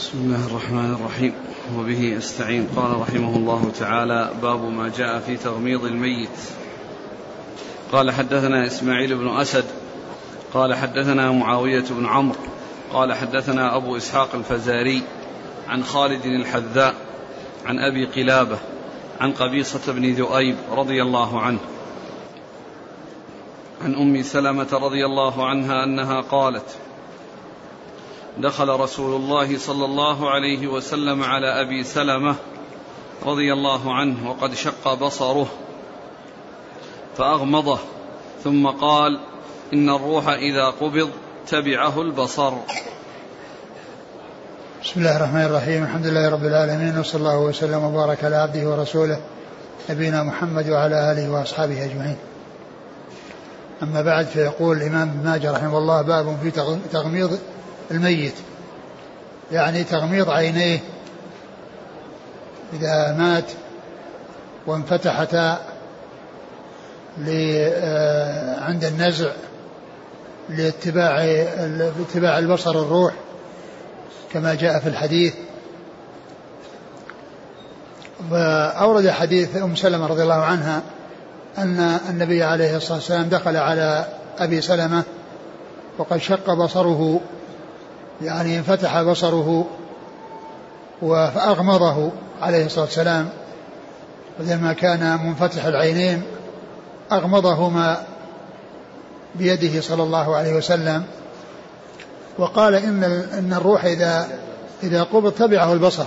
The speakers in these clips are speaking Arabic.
بسم الله الرحمن الرحيم. وبه أستعين. قال رحمه الله تعالى باب ما جاء في تغميض الميت. قال حدثنا إسماعيل بن أسد. قال حدثنا معاوية بن عمرو. قال حدثنا أبو إسحاق الفزاري عن خالد الحذاء عن أبي قلابة عن قبيصة بن ذؤيب رضي الله عنه. عن أم سلمة رضي الله عنها أنها قالت دخل رسول الله صلى الله عليه وسلم على أبي سلمة رضي الله عنه وقد شق بصره فأغمضه ثم قال إن الروح إذا قبض تبعه البصر. بسم الله الرحمن الرحيم. الحمد لله رب العالمين وصلى الله وسلم وبارك على عبده ورسوله نبينا محمد وعلى آله وأصحابه أجمعين. أما بعد فيقول الإمام ابن ماجه رحمه الله باب في تغميض الميت. يعني تغميض عينيه إذا مات وانفتحتا عند النزع لاتباع اتباع البصر الروح كما جاء في الحديث. وأورد حديث أم سلمة رضي الله عنها أن النبي عليه الصلاة والسلام دخل على أبي سلمة وقد شق بصره يعني انفتح بصره فأغمضه عليه الصلاة والسلام. ولما كان منفتح العينين أغمضهما بيده صلى الله عليه وسلم. وقال إن إن الروح إذا إذا قبض تبعه البصر.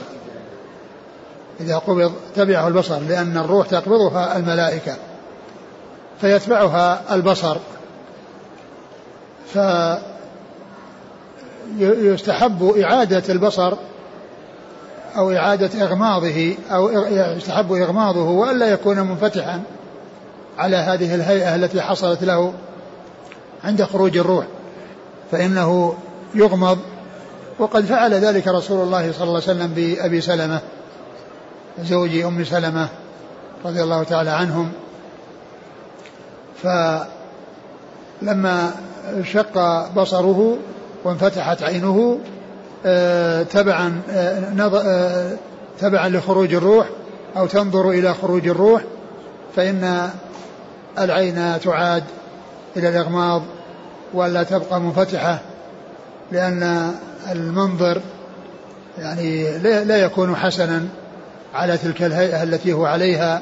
إذا قبض تبعه البصر لأن الروح تقبضها الملائكة فيتبعها البصر. ف يستحب إعادة البصر أو إعادة إغماضه أو يستحب إغماضه وألا يكون منفتحا على هذه الهيئة التي حصلت له عند خروج الروح فإنه يغمض. وقد فعل ذلك رسول الله صلى الله عليه وسلم بأبي سلمة زوج أم سلمة رضي الله تعالى عنهم. فلما شق بصره وانفتحت عينه آه، تبعا آه، آه، تبعا لخروج الروح أو تنظر إلى خروج الروح فإن العين تعاد إلى الإغماض ولا تبقى منفتحة لأن المنظر يعني لا يكون حسنا على تلك الهيئة التي هو عليها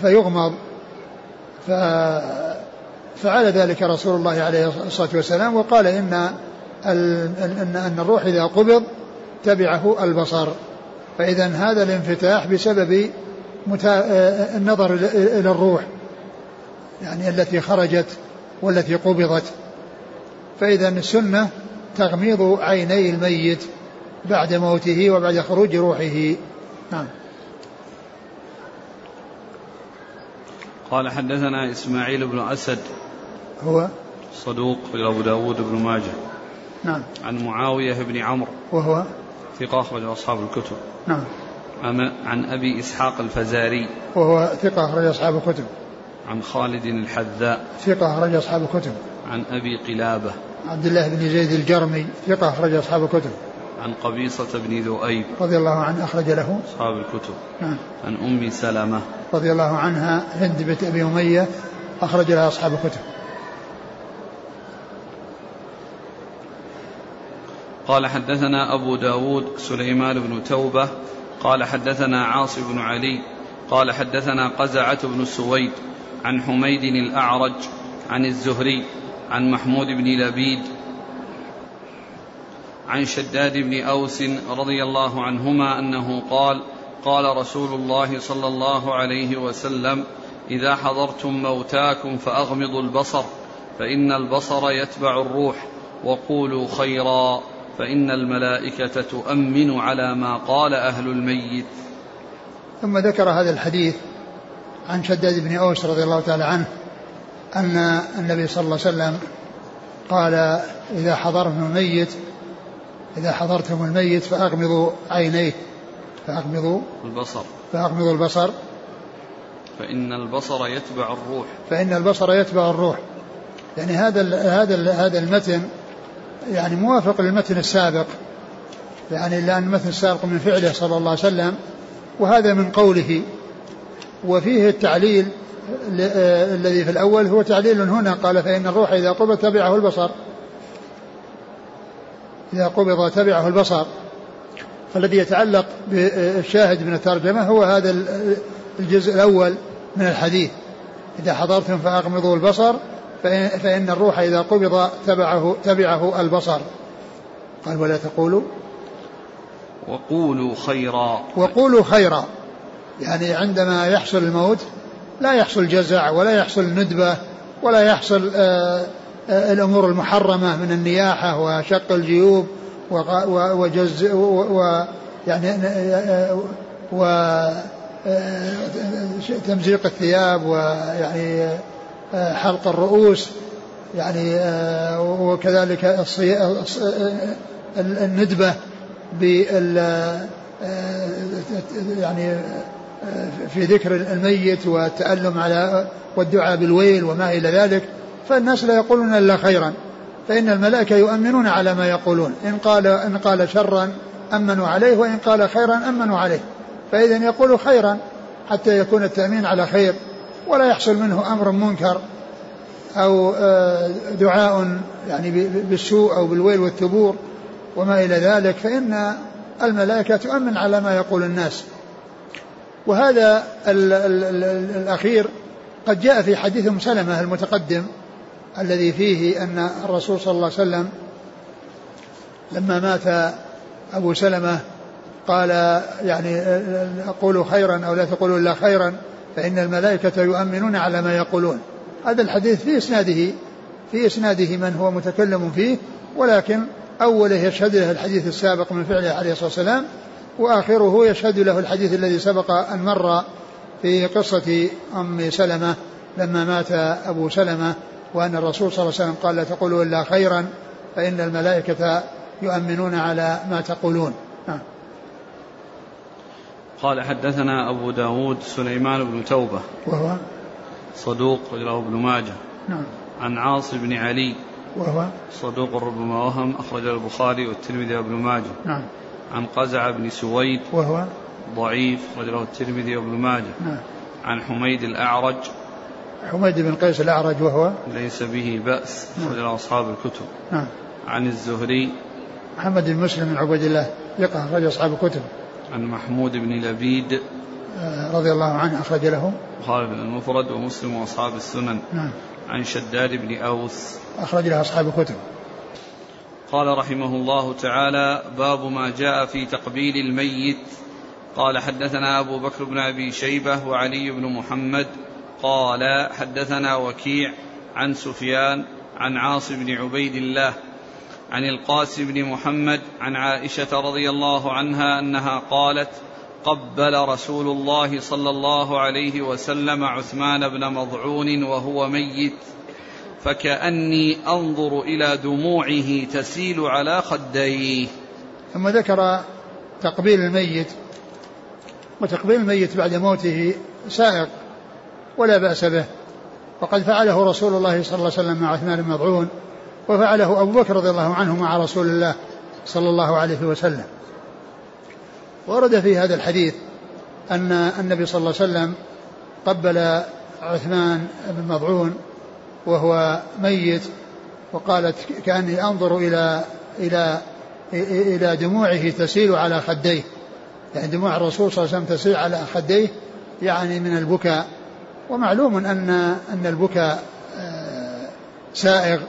فيغمض. فعل ذلك رسول الله عليه الصلاة والسلام وقال إن أن أن الروح إذا قبض تبعه البصر. فإذا هذا الانفتاح بسبب النظر إلى الروح يعني التي خرجت والتي قبضت. فإذا السنة تغميض عيني الميت بعد موته وبعد خروج روحه. نعم. قال حدثنا إسماعيل بن أسد هو صدوق في أبو داود بن ماجه. نعم. عن معاوية بن عمرو. وهو ثقة أخرج أصحاب الكتب. نعم. عن أبي إسحاق الفزاري. وهو ثقة أخرج أصحاب الكتب. عن خالد الحذاء. ثقة أخرج أصحاب الكتب. عن أبي قلابة. عبد الله بن زيد الجرمي. ثقة أخرج أصحاب الكتب. عن قبيصة بن ذؤيب. رضي الله عنه أخرج له. أصحاب الكتب. نعم. عن أم سلمة. رضي الله عنها هند بنت أبي أمية أخرج لها أصحاب الكتب. قال حدثنا أبو داود سليمان بن توبة قال حدثنا عاصم بن علي قال حدثنا قزعة بن سويد عن حميد الأعرج عن الزهري عن محمود بن لبيد عن شداد بن أوس رضي الله عنهما أنه قال قال رسول الله صلى الله عليه وسلم إذا حضرتم موتاكم فأغمضوا البصر فإن البصر يتبع الروح وقولوا خيرا. فإن الملائكة تؤمن على ما قال أهل الميت. ثم ذكر هذا الحديث عن شداد بن أوس رضي الله تعالى عنه أن النبي صلى الله عليه وسلم قال إذا حضرتم الميت إذا حضرتم الميت فأغمضوا عينيه فأغمضوا البصر. فأغمضوا البصر. فإن البصر يتبع الروح. فإن البصر يتبع الروح. يعني هذا هذا هذا المتن يعني موافق للمتن السابق يعني لأن مثل سارق من فعله صلى الله عليه وسلم وهذا من قوله. وفيه التعليل آه، الذي في الأول هو تعليل هنا قال فإن الروح إذا قبض تبعه البصر. إذا قبض تبعه البصر. فالذي يتعلق بالشاهد من الترجمة هو هذا الجزء الأول من الحديث. إذا حضرتم فأغمضوا البصر فإن الروح إذا قبض تبعه, تبعه البصر. قال ولا تقولوا. وقولوا خيرا. وقولوا خيرا. يعني عندما يحصل الموت لا يحصل جزع ولا يحصل ندبة ولا يحصل آه، آه، الأمور المحرمة من النياحة وشق الجيوب وجز و يعني آه، و تمزيق الثياب ويعني حلق الرؤوس يعني وكذلك الندبة بال يعني في ذكر الميت والتألم على والدعاء بالويل وما إلى ذلك فالناس لا يقولون إلا خيرا فإن الملائكة يؤمنون على ما يقولون إن قال إن قال شرا أمنوا عليه وإن قال خيرا أمنوا عليه فإذا يقول خيرا حتى يكون التأمين على خير. ولا يحصل منه أمر منكر أو آه، دعاء يعني بالسوء أو بالويل والثبور وما إلى ذلك فإن الملائكة تؤمن على ما يقول الناس. وهذا ال ال ال الأخير قد جاء في حديث سلمة المتقدم الذي فيه أن الرسول صلى الله عليه وسلم لما مات أبو سلمة قال يعني قولوا خيرا أو لا تقولوا إلا خيرا. فإن الملائكة يؤمنون على ما يقولون هذا الحديث في إسناده في إسناده من هو متكلم فيه ولكن أوله يشهد له الحديث السابق من فعله عليه الصلاة والسلام وآخره يشهد له الحديث الذي سبق أن مر في قصة أم سلمة لما مات أبو سلمة وأن الرسول صلى الله عليه وسلم قال لا تقولوا إلا خيرا فإن الملائكة يؤمنون على ما تقولون نعم. قال حدثنا أبو داود سليمان بن توبة. وهو صدوق له ابن ماجه. نعم. عن عاص بن علي. وهو صدوق ربما وهم أخرج البخاري والترمذي وابن ماجه. نعم. عن قزع بن سويد. وهو ضعيف رجله الترمذي وابن ماجه. نعم. عن حميد الأعرج. حميد بن قيس الأعرج وهو ليس به بأس. نعم. أصحاب الكتب. نعم. عن الزهري. محمد بن مسلم بن عبد الله ثقة أخرج أصحاب الكتب. عن محمود بن لبيد. آه، رضي الله عنه أخرج له. البخاري بن المفرد ومسلم وأصحاب السنن. نعم. عن شداد بن أوس. أخرج له أصحاب الكتب. قال رحمه الله تعالى باب ما جاء في تقبيل الميت. قال حدثنا أبو بكر بن أبي شيبة وعلي بن محمد. قال حدثنا وكيع عن سفيان عن عاصم بن عبيد الله عن القاسم بن محمد عن عائشة رضي الله عنها أنها قالت قبل رسول الله صلى الله عليه وسلم عثمان بن مضعون وهو ميت فكأني أنظر إلى دموعه تسيل على خديه. ثم ذكر تقبيل الميت وتقبيل الميت بعد موته سائق ولا بأس به وقد فعله رسول الله صلى الله عليه وسلم مع عثمان بن مضعون. وفعله أبو بكر رضي الله عنه مع رسول الله صلى الله عليه وسلم. ورد في هذا الحديث أن النبي صلى الله عليه وسلم قبل عثمان بن مضعون وهو ميت وقالت كأني أنظر إلى إلى إلى دموعه تسيل على خديه. يعني دموع الرسول صلى الله عليه وسلم تسيل على خديه يعني من البكاء. ومعلوم أن أن البكاء آه، سائغ.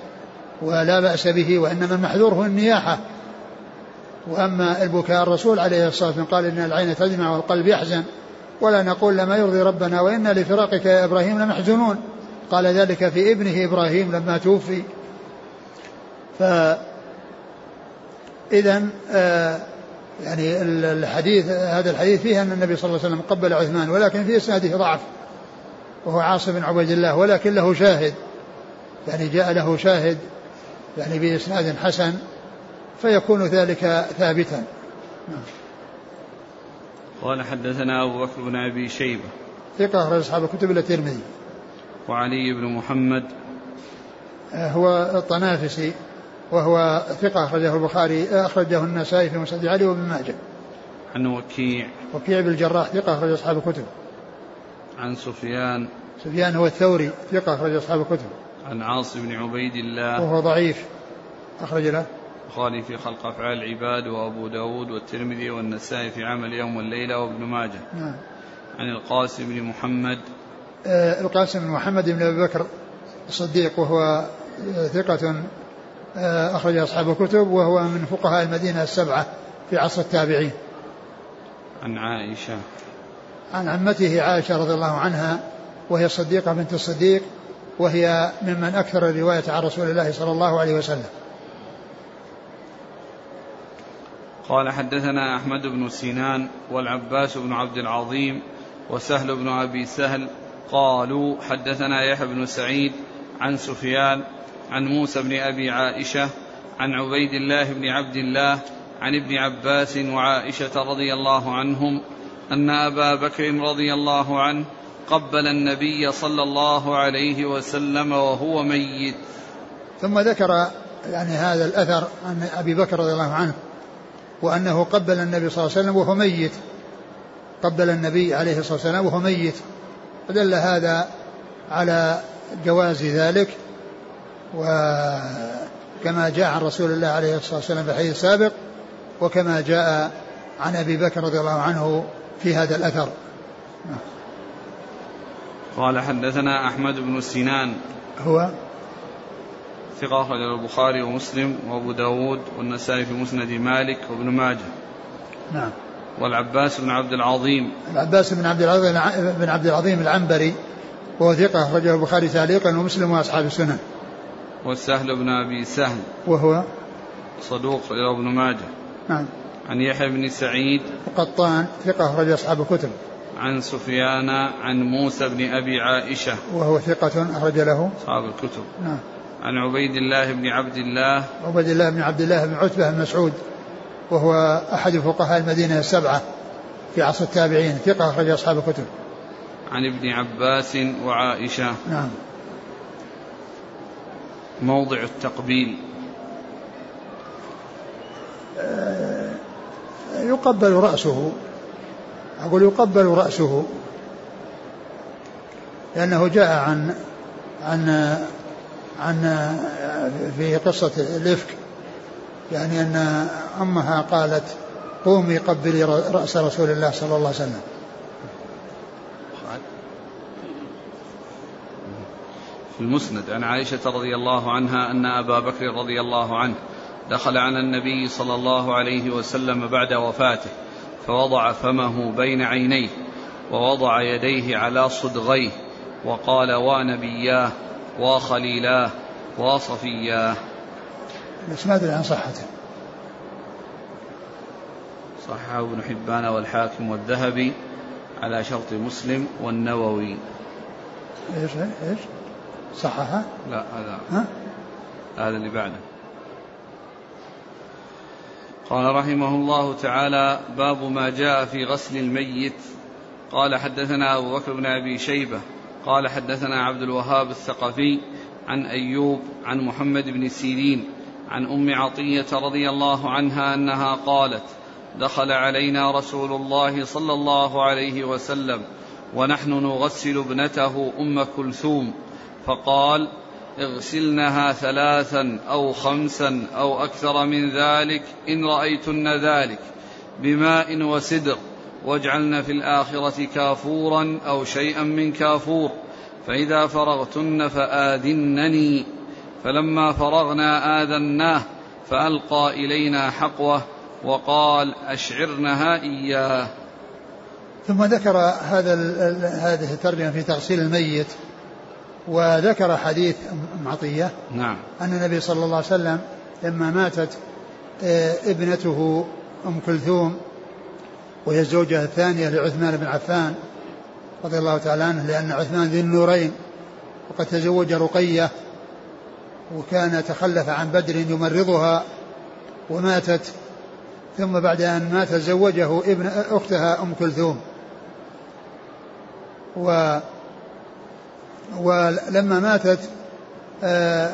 ولا بأس به وإنما المحذور هو النياحة. وأما البكاء الرسول عليه الصلاة والسلام قال إن العين تدمع والقلب يحزن ولا نقول لما يرضي ربنا وإنا لفراقك يا إبراهيم لمحزونون قال ذلك في ابنه إبراهيم لما توفي. ف إذا آه يعني الحديث هذا الحديث فيه أن النبي صلى الله عليه وسلم قبل عثمان ولكن في إسناده ضعف. وهو عاصم بن عبيد الله ولكن له شاهد. يعني جاء له شاهد يعني بإسناد حسن فيكون ذلك ثابتا. قال حدثنا أبو بكر بن أبي شيبة. ثقة أخرج أصحاب الكتب إلى الترمذي. وعلي بن محمد. آه، هو الطنافسي وهو ثقة أخرجه البخاري أخرجه النسائي في مسند علي وابن ماجه. عن وكيع. وكيع بن الجراح ثقة أخرج أصحاب الكتب. عن سفيان. سفيان هو الثوري ثقة أخرج أصحاب الكتب. عن عاصم بن عبيد الله. وهو ضعيف. أخرج له. البخاري في خلق أفعال العباد وأبو داود والترمذي والنسائي في عمل يوم والليلة وابن ماجه. نعم. عن القاسم بن محمد. آه القاسم بن محمد بن أبي بكر الصديق وهو ثقة آه أخرج أصحاب الكتب وهو من فقهاء المدينة السبعة في عصر التابعين. عن عائشة. عن عمته عائشة رضي الله عنها وهي الصديقة بنت الصديق وهي ممن أكثر الرواية عن رسول الله صلى الله عليه وسلم. قال حدثنا أحمد بن سنان والعباس بن عبد العظيم وسهل بن أبي سهل قالوا حدثنا يحيى بن سعيد عن سفيان عن موسى بن أبي عائشة عن عبيد الله بن عبد الله عن ابن عباس وعائشة رضي الله عنهم أن أبا بكر رضي الله عنه قبل النبي صلى الله عليه وسلم وهو ميت. ثم ذكر يعني هذا الأثر عن أبي بكر رضي الله عنه وأنه قبل النبي صلى الله عليه وسلم وهو ميت. قبل النبي عليه الصلاة والسلام وهو ميت. فدل هذا على جواز ذلك وكما جاء عن رسول الله عليه الصلاة والسلام في الحديث السابق وكما جاء عن أبي بكر رضي الله عنه في هذا الأثر. قال حدثنا أحمد بن سنان. هو ثقة أخرج البخاري ومسلم وأبو داود والنسائي في مسند مالك وابن ماجه. نعم. والعباس بن عبد العظيم. العباس بن عبد العظيم بن عبد العظيم العنبري. وهو ثقة أخرجه البخاري تعليقا ومسلم وأصحاب السنن والسهل بن أبي سهل. وهو صدوق إلى ابن ماجه. نعم. عن يحيى بن سعيد. وقطان ثقة أخرج أصحاب الكتب. عن سفيان عن موسى بن أبي عائشة. وهو ثقة أخرج له. أصحاب الكتب. نعم. عن عبيد الله بن عبد الله. عبيد الله بن عبد الله بن عتبة بن مسعود وهو أحد فقهاء المدينة السبعة في عصر التابعين ثقة أخرج أصحاب الكتب. عن ابن عباس وعائشة. نعم. موضع التقبيل. يقبل رأسه. أقول يقبل رأسه لأنه جاء عن عن عن في قصة الإفك يعني أن أمها قالت قومي قبلي رأس رسول الله صلى الله عليه وسلم. في المسند عن عائشة رضي الله عنها أن أبا بكر رضي الله عنه دخل على النبي صلى الله عليه وسلم بعد وفاته. فوضع فمه بين عينيه ووضع يديه على صدغيه وقال ونبياه وخليلاه وصفياه بس ما ادري عن صحته. صححه ابن حبان والحاكم والذهبي على شرط مسلم والنووي. إيش إيش؟ صححه؟ لا هذا ها؟ هذا اللي بعده. قال رحمه الله تعالى باب ما جاء في غسل الميت. قال حدثنا أبو بكر بن أبي شيبة. قال حدثنا عبد الوهاب الثقفي عن أيوب عن محمد بن سيرين عن أم عطية رضي الله عنها أنها قالت دخل علينا رسول الله صلى الله عليه وسلم ونحن نغسل ابنته أم كلثوم. فقال اغسلنها ثلاثا أو خمسا أو أكثر من ذلك إن رأيتن ذلك بماء وسدر واجعلن في الآخرة كافورا أو شيئا من كافور فإذا فرغتن فآذنني فلما فرغنا آذناه فألقى إلينا حقوة وقال أشعرنها إياه. ثم ذكر هذا هذه الترجمة في تغسيل الميت وذكر حديث أم عطية نعم. أن النبي صلى الله عليه وسلم لما ماتت آه، ابنته أم كلثوم وهي الزوجة الثانية لعثمان بن عفان رضي الله تعالى عنه لأن عثمان ذي النورين وقد تزوج رقية وكان تخلف عن بدر يمرضها وماتت. ثم بعد أن مات زوجه ابن أختها أم كلثوم. و ولما ماتت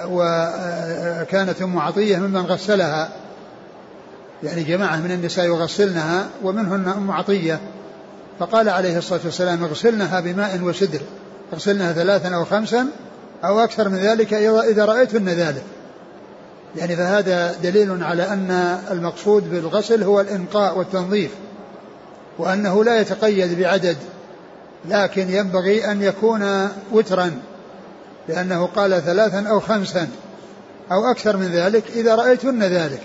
وكانت أم عطية ممن غسلها. يعني جماعة من النساء يغسلنها ومنهن أم عطية. فقال عليه الصلاة والسلام اغسلنها بماء وسدر. اغسلنها ثلاثا أو خمسا أو أكثر من ذلك إذا رأيتن ذلك. يعني فهذا دليل على أن المقصود بالغسل هو الإنقاء والتنظيف وأنه لا يتقيد بعدد لكن ينبغي أن يكون وترا لأنه قال ثلاثا أو خمسا أو أكثر من ذلك إذا رأيتن ذلك.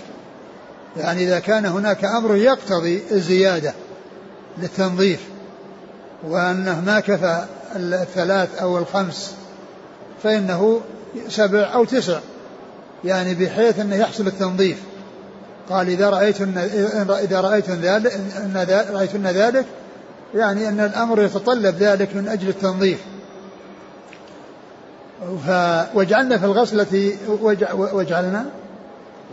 يعني إذا كان هناك أمر يقتضي الزيادة للتنظيف وأنه ما كفى الثلاث أو الخمس فإنه سبع أو تسع يعني بحيث أنه يحصل التنظيف. قال إذا رأيتن إذا رأيتن ذلك رأيتن ذلك يعني أن الأمر يتطلب ذلك من أجل التنظيف. وجعلنا في الغسلة وجعلنا؟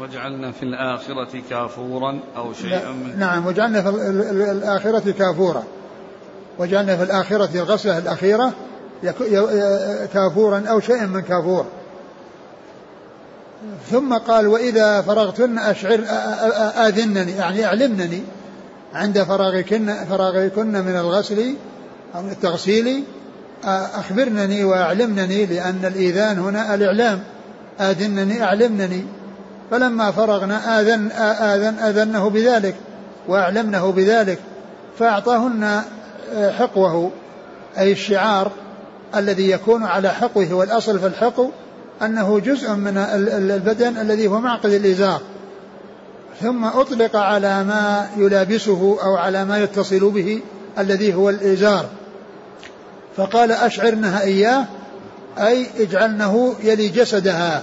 وجعلنا في الآخرة كافورا أو شيئا من نعم وجعلنا في الآخرة كافورا. وجعلنا في الآخرة الغسلة الأخيرة كافورا أو شيئا من كافور. ثم قال وإذا فرغتن أشعر آذنني يعني أعلمنني. عند فراغكن فراغكن من الغسل أو من التغسيل أخبرنني وأعلمنني لأن الإيذان هنا الإعلام. آذنني أعلمنني. فلما فرغنا آذن آذن آذنه بذلك وأعلمنه بذلك فأعطاهن حقوه أي الشعار الذي يكون على حقوه والأصل في الحقو أنه جزء من البدن الذي هو معقد الإزار. ثم أطلق على ما يلابسه أو على ما يتصل به الذي هو الإزار فقال أشعرنها إياه أي اجعلنه يلي جسدها.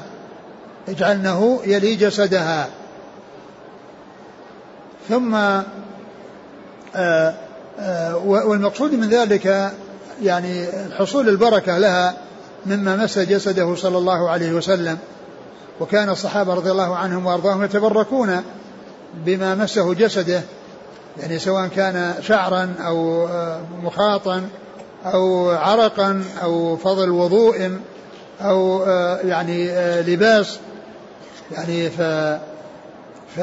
اجعلنه يلي جسدها. ثم آآ آآ والمقصود من ذلك يعني حصول البركة لها مما مس جسده صلى الله عليه وسلم. وكان الصحابة رضي الله عنهم وأرضاهم يتبركون. بما مسه جسده يعني سواء كان شعرا أو مخاطا أو عرقا أو فضل وضوء أو يعني لباس يعني ف ف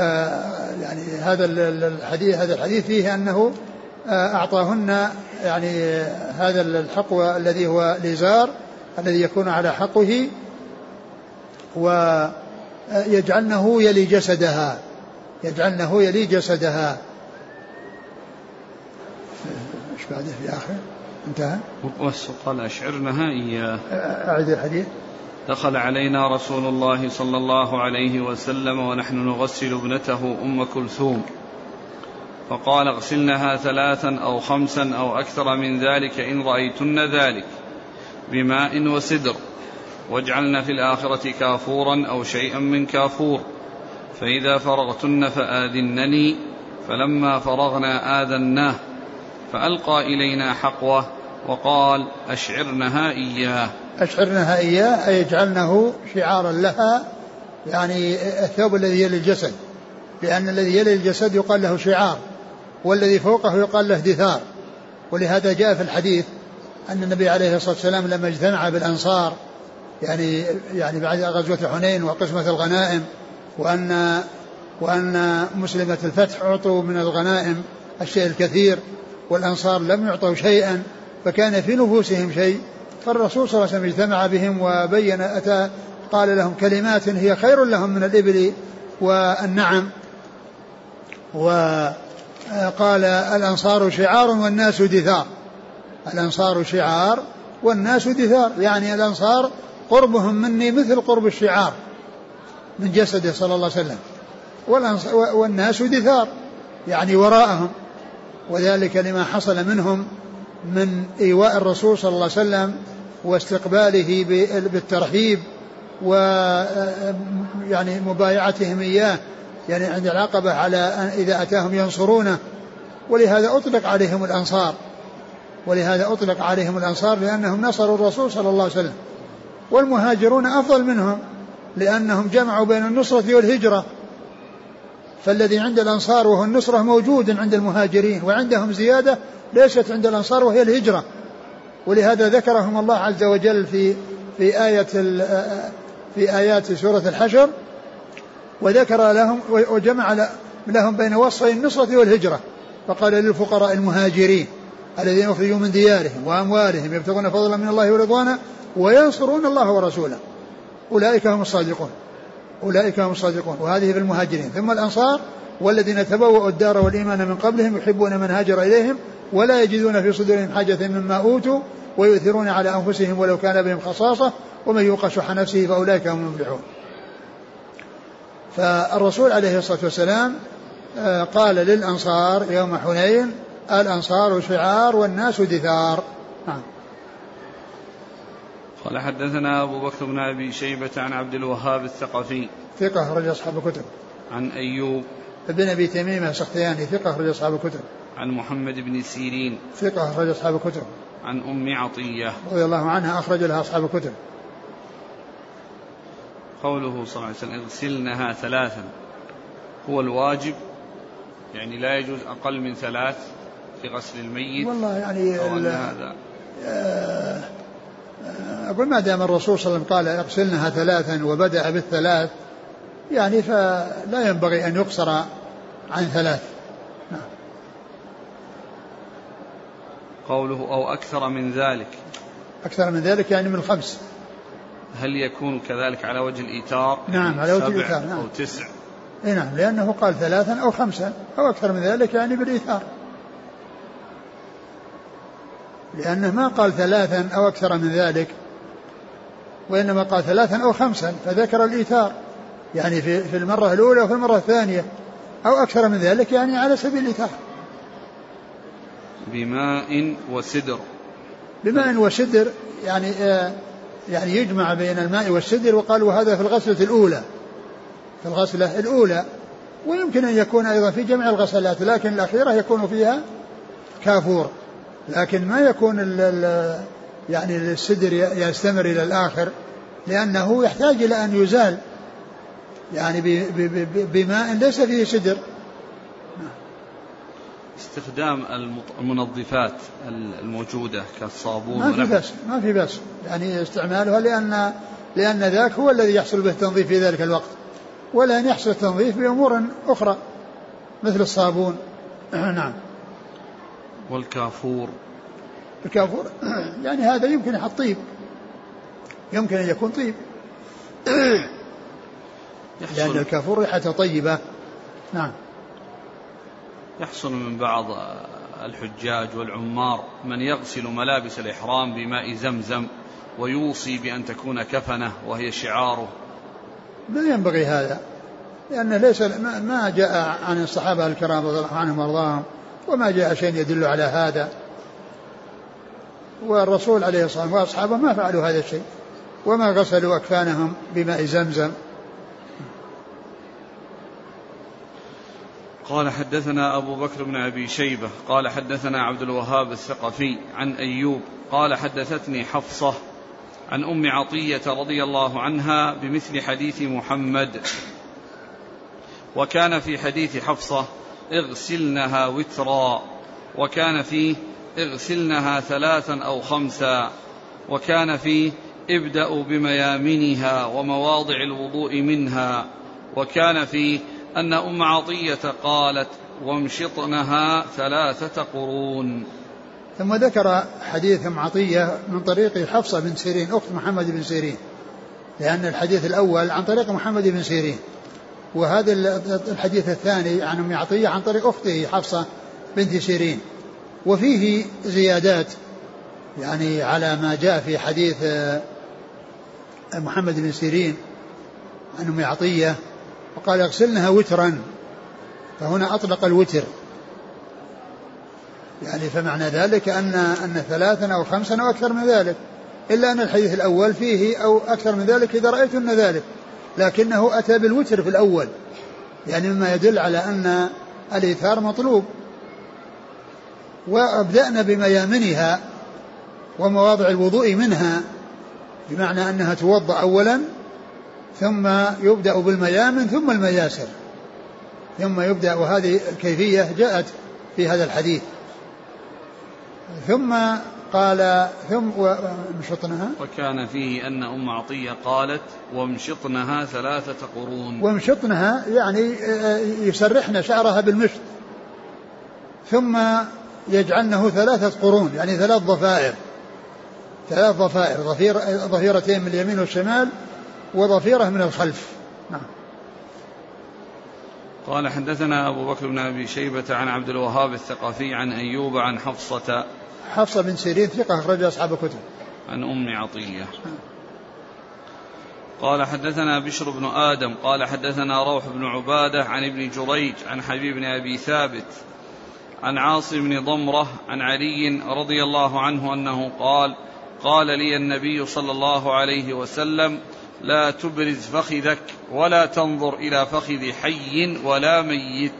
يعني هذا الحديث هذا الحديث فيه أنه أعطاهن يعني هذا الحقوى الذي هو الازار الذي يكون على حقه ويجعلنه يلي جسدها. يجعلنه يلي جسدها. إيش بعده في آخر؟ انتهى. قال اشعرنها إياه. اعد الحديث. دخل علينا رسول الله صلى الله عليه وسلم ونحن نغسل ابنته أم كلثوم. فقال اغسلنها ثلاثا أو خمسا أو أكثر من ذلك إن رأيتن ذلك. بماء وسدر. واجعلن في الآخرة كافورا أو شيئا من كافور. فإذا فرغتن فآذنني فلما فرغنا آذناه فألقى إلينا حقوة وقال أشعرنها إياه. أشعرنها إياه أي اجعلنه شعارا لها يعني الثوب الذي يلي الجسد لأن الذي يلي الجسد يقال له شعار والذي فوقه يقال له دثار. ولهذا جاء في الحديث أن النبي عليه الصلاة والسلام لما اجتمع بالأنصار يعني يعني بعد غزوة حنين وقسمة الغنائم وأن وأن مسلمة الفتح أعطوا من الغنائم الشيء الكثير والأنصار لم يعطوا شيئا فكان في نفوسهم شيء. فالرسول صلى الله عليه وسلم اجتمع بهم وبين أتى قال لهم كلمات هي خير لهم من الإبل والنعم. وقال الأنصار شعار والناس دثار. الأنصار شعار والناس دثار. يعني الأنصار قربهم مني مثل قرب الشعار. من جسده صلى الله عليه وسلم. والناس دثار يعني وراءهم. وذلك لما حصل منهم من إيواء الرسول صلى الله عليه وسلم واستقباله بالترحيب و يعني مبايعتهم إياه يعني عند العقبة على أن إذا أتاهم ينصرونه. ولهذا أطلق عليهم الأنصار. ولهذا أطلق عليهم الأنصار لأنهم نصروا الرسول صلى الله عليه وسلم. والمهاجرون أفضل منهم. لأنهم جمعوا بين النصرة والهجرة. فالذي عند الأنصار وهو النصرة موجود عند المهاجرين وعندهم زيادة ليست عند الأنصار وهي الهجرة. ولهذا ذكرهم الله عز وجل في في آية في آيات سورة الحشر وذكر لهم وجمع لهم بين وصفي النصرة والهجرة. فقال للفقراء المهاجرين الذين أخرجوا من ديارهم وأموالهم يبتغون فضلا من الله ورضوانا وينصرون الله ورسوله. أولئك هم الصادقون. أولئك هم الصادقون. وهذه في المهاجرين. ثم الأنصار والذين تبوأوا الدار والإيمان من قبلهم يحبون من هاجر إليهم ولا يجدون في صدورهم حاجة مما أوتوا ويؤثرون على أنفسهم ولو كان بهم خصاصة ومن يوق شح نفسه فأولئك هم المفلحون. فالرسول عليه الصلاة والسلام آه، قال للأنصار يوم حنين الأنصار شعار والناس دثار. نعم. قال. حدثنا أبو بكر بن أبي شيبة عن عبد الوهاب الثقفي. ثقة رجل أصحاب الكتب. عن أيوب. ابن أبي تميمة السختياني ثقة رجل أصحاب الكتب. عن محمد بن سيرين. ثقة رجل أصحاب الكتب. عن أم عطية. رضي الله عنها أخرج لها أصحاب الكتب. قوله صلى الله عليه وسلم اغسلنها ثلاثا. هو الواجب؟ يعني لا يجوز أقل من ثلاث في غسل الميت؟ والله يعني أو أن هذا. آه، أقول ما دام الرسول صلى الله عليه وسلم قال اغسلنها ثلاثا وبدأ بالثلاث يعني فلا ينبغي أن يقصر عن ثلاث. نعم. قوله أو أكثر من ذلك. أكثر من ذلك يعني من خمس هل يكون كذلك على وجه الإيتار نعم على وجه الإيثار نعم. أو تسع. اي نعم لأنه قال ثلاثا أو خمسا أو أكثر من ذلك يعني بالإيثار. لأنه ما قال ثلاثا أو أكثر من ذلك وإنما قال ثلاثا أو خمسا فذكر الإيثار يعني في في المرة الأولى وفي المرة الثانية أو أكثر من ذلك يعني على سبيل الإيثار. بماء وسدر. بماء وسدر يعني آه يعني يجمع بين الماء والسدر وقال وهذا في الغسلة الأولى في الغسلة الأولى. ويمكن أن يكون أيضا في جميع الغسلات لكن الأخيرة يكون فيها كافور. لكن ما يكون ال ال يعني السدر يستمر إلى الآخر لأنه يحتاج إلى أن يزال يعني بماء ليس فيه سدر. استخدام المنظفات الموجودة كالصابون ما في بأس ما في بأس. يعني استعمالها لأن لأن ذاك هو الذي يحصل به التنظيف في ذلك الوقت ولا أن يحصل التنظيف بأمور أخرى مثل الصابون. نعم. والكافور. الكافور يعني هذا يمكن يحط طيب. يمكن أن يكون طيب. لأن الكافور ريحته طيبة. نعم. يحصل من بعض الحجاج والعمار من يغسل ملابس الإحرام بماء زمزم ويوصي بأن تكون كفنة وهي شعاره. لا ينبغي هذا؟ لأن ليس ما جاء عن الصحابة الكرام رضي الله عنهم وأرضاهم. وما جاء شيء يدل على هذا. والرسول عليه الصلاة والسلام وأصحابه ما فعلوا هذا الشيء وما غسلوا أكفانهم بماء زمزم. قال حدثنا أبو بكر بن أبي شيبة قال حدثنا عبد الوهاب الثقفي عن أيوب قال حدثتني حفصة عن أم عطية رضي الله عنها بمثل حديث محمد. وكان في حديث حفصة اغسلنها وترا وكان فيه اغسلنها ثلاثا أو خمسا وكان فيه ابدأوا بميامنها ومواضع الوضوء منها وكان فيه أن أم عطية قالت وامشطنها ثلاثة قرون. ثم ذكر حديث أم عطية من طريق حفصة بن سيرين أخت محمد بن سيرين لأن الحديث الأول عن طريق محمد بن سيرين. وهذا الحديث الثاني عن أم عطية عن طريق أخته حفصة بنت سيرين وفيه زيادات يعني على ما جاء في حديث آه، محمد بن سيرين عن أم عطية وقال اغسلنها وترا. فهنا أطلق الوتر. يعني فمعنى ذلك أن أن ثلاثا أو خمسا أو أكثر من ذلك إلا أن الحديث الأول فيه أو أكثر من ذلك إذا رأيتن ذلك. لكنه أتى بالوتر في الأول يعني مما يدل على أن الإيثار مطلوب. وأبدأنا بميامنها ومواضع الوضوء منها بمعنى أنها توضأ أولا ثم يبدأ بالميامن ثم المياسر. ثم يبدأ وهذه الكيفية جاءت في هذا الحديث. ثم قال ثم ومشطنها وكان فيه أن أم عطية قالت وامشطنها ثلاثة قرون. وامشطنها يعني آه، يسرحن شعرها بالمشط. ثم يجعلنه ثلاثة قرون يعني ثلاث ضفائر ثلاث ضفائر ضفير ضفيرتين من اليمين والشمال وضفيرة من الخلف. نعم. قال حدثنا أبو بكر بن أبي شيبة عن عبد الوهاب الثقفي عن أيوب عن حفصة حفصة بن سيرين ثقة أخرج أصحاب الكتب. عن أم عطية. قال حدثنا بشر بن آدم قال حدثنا روح بن عبادة عن ابن جريج عن حبيب بن أبي ثابت عن عاصم بن ضمرة عن علي رضي الله عنه أنه قال قال لي النبي صلى الله عليه وسلم لا تبرز فخذك ولا تنظر إلى فخذ حي ولا ميت.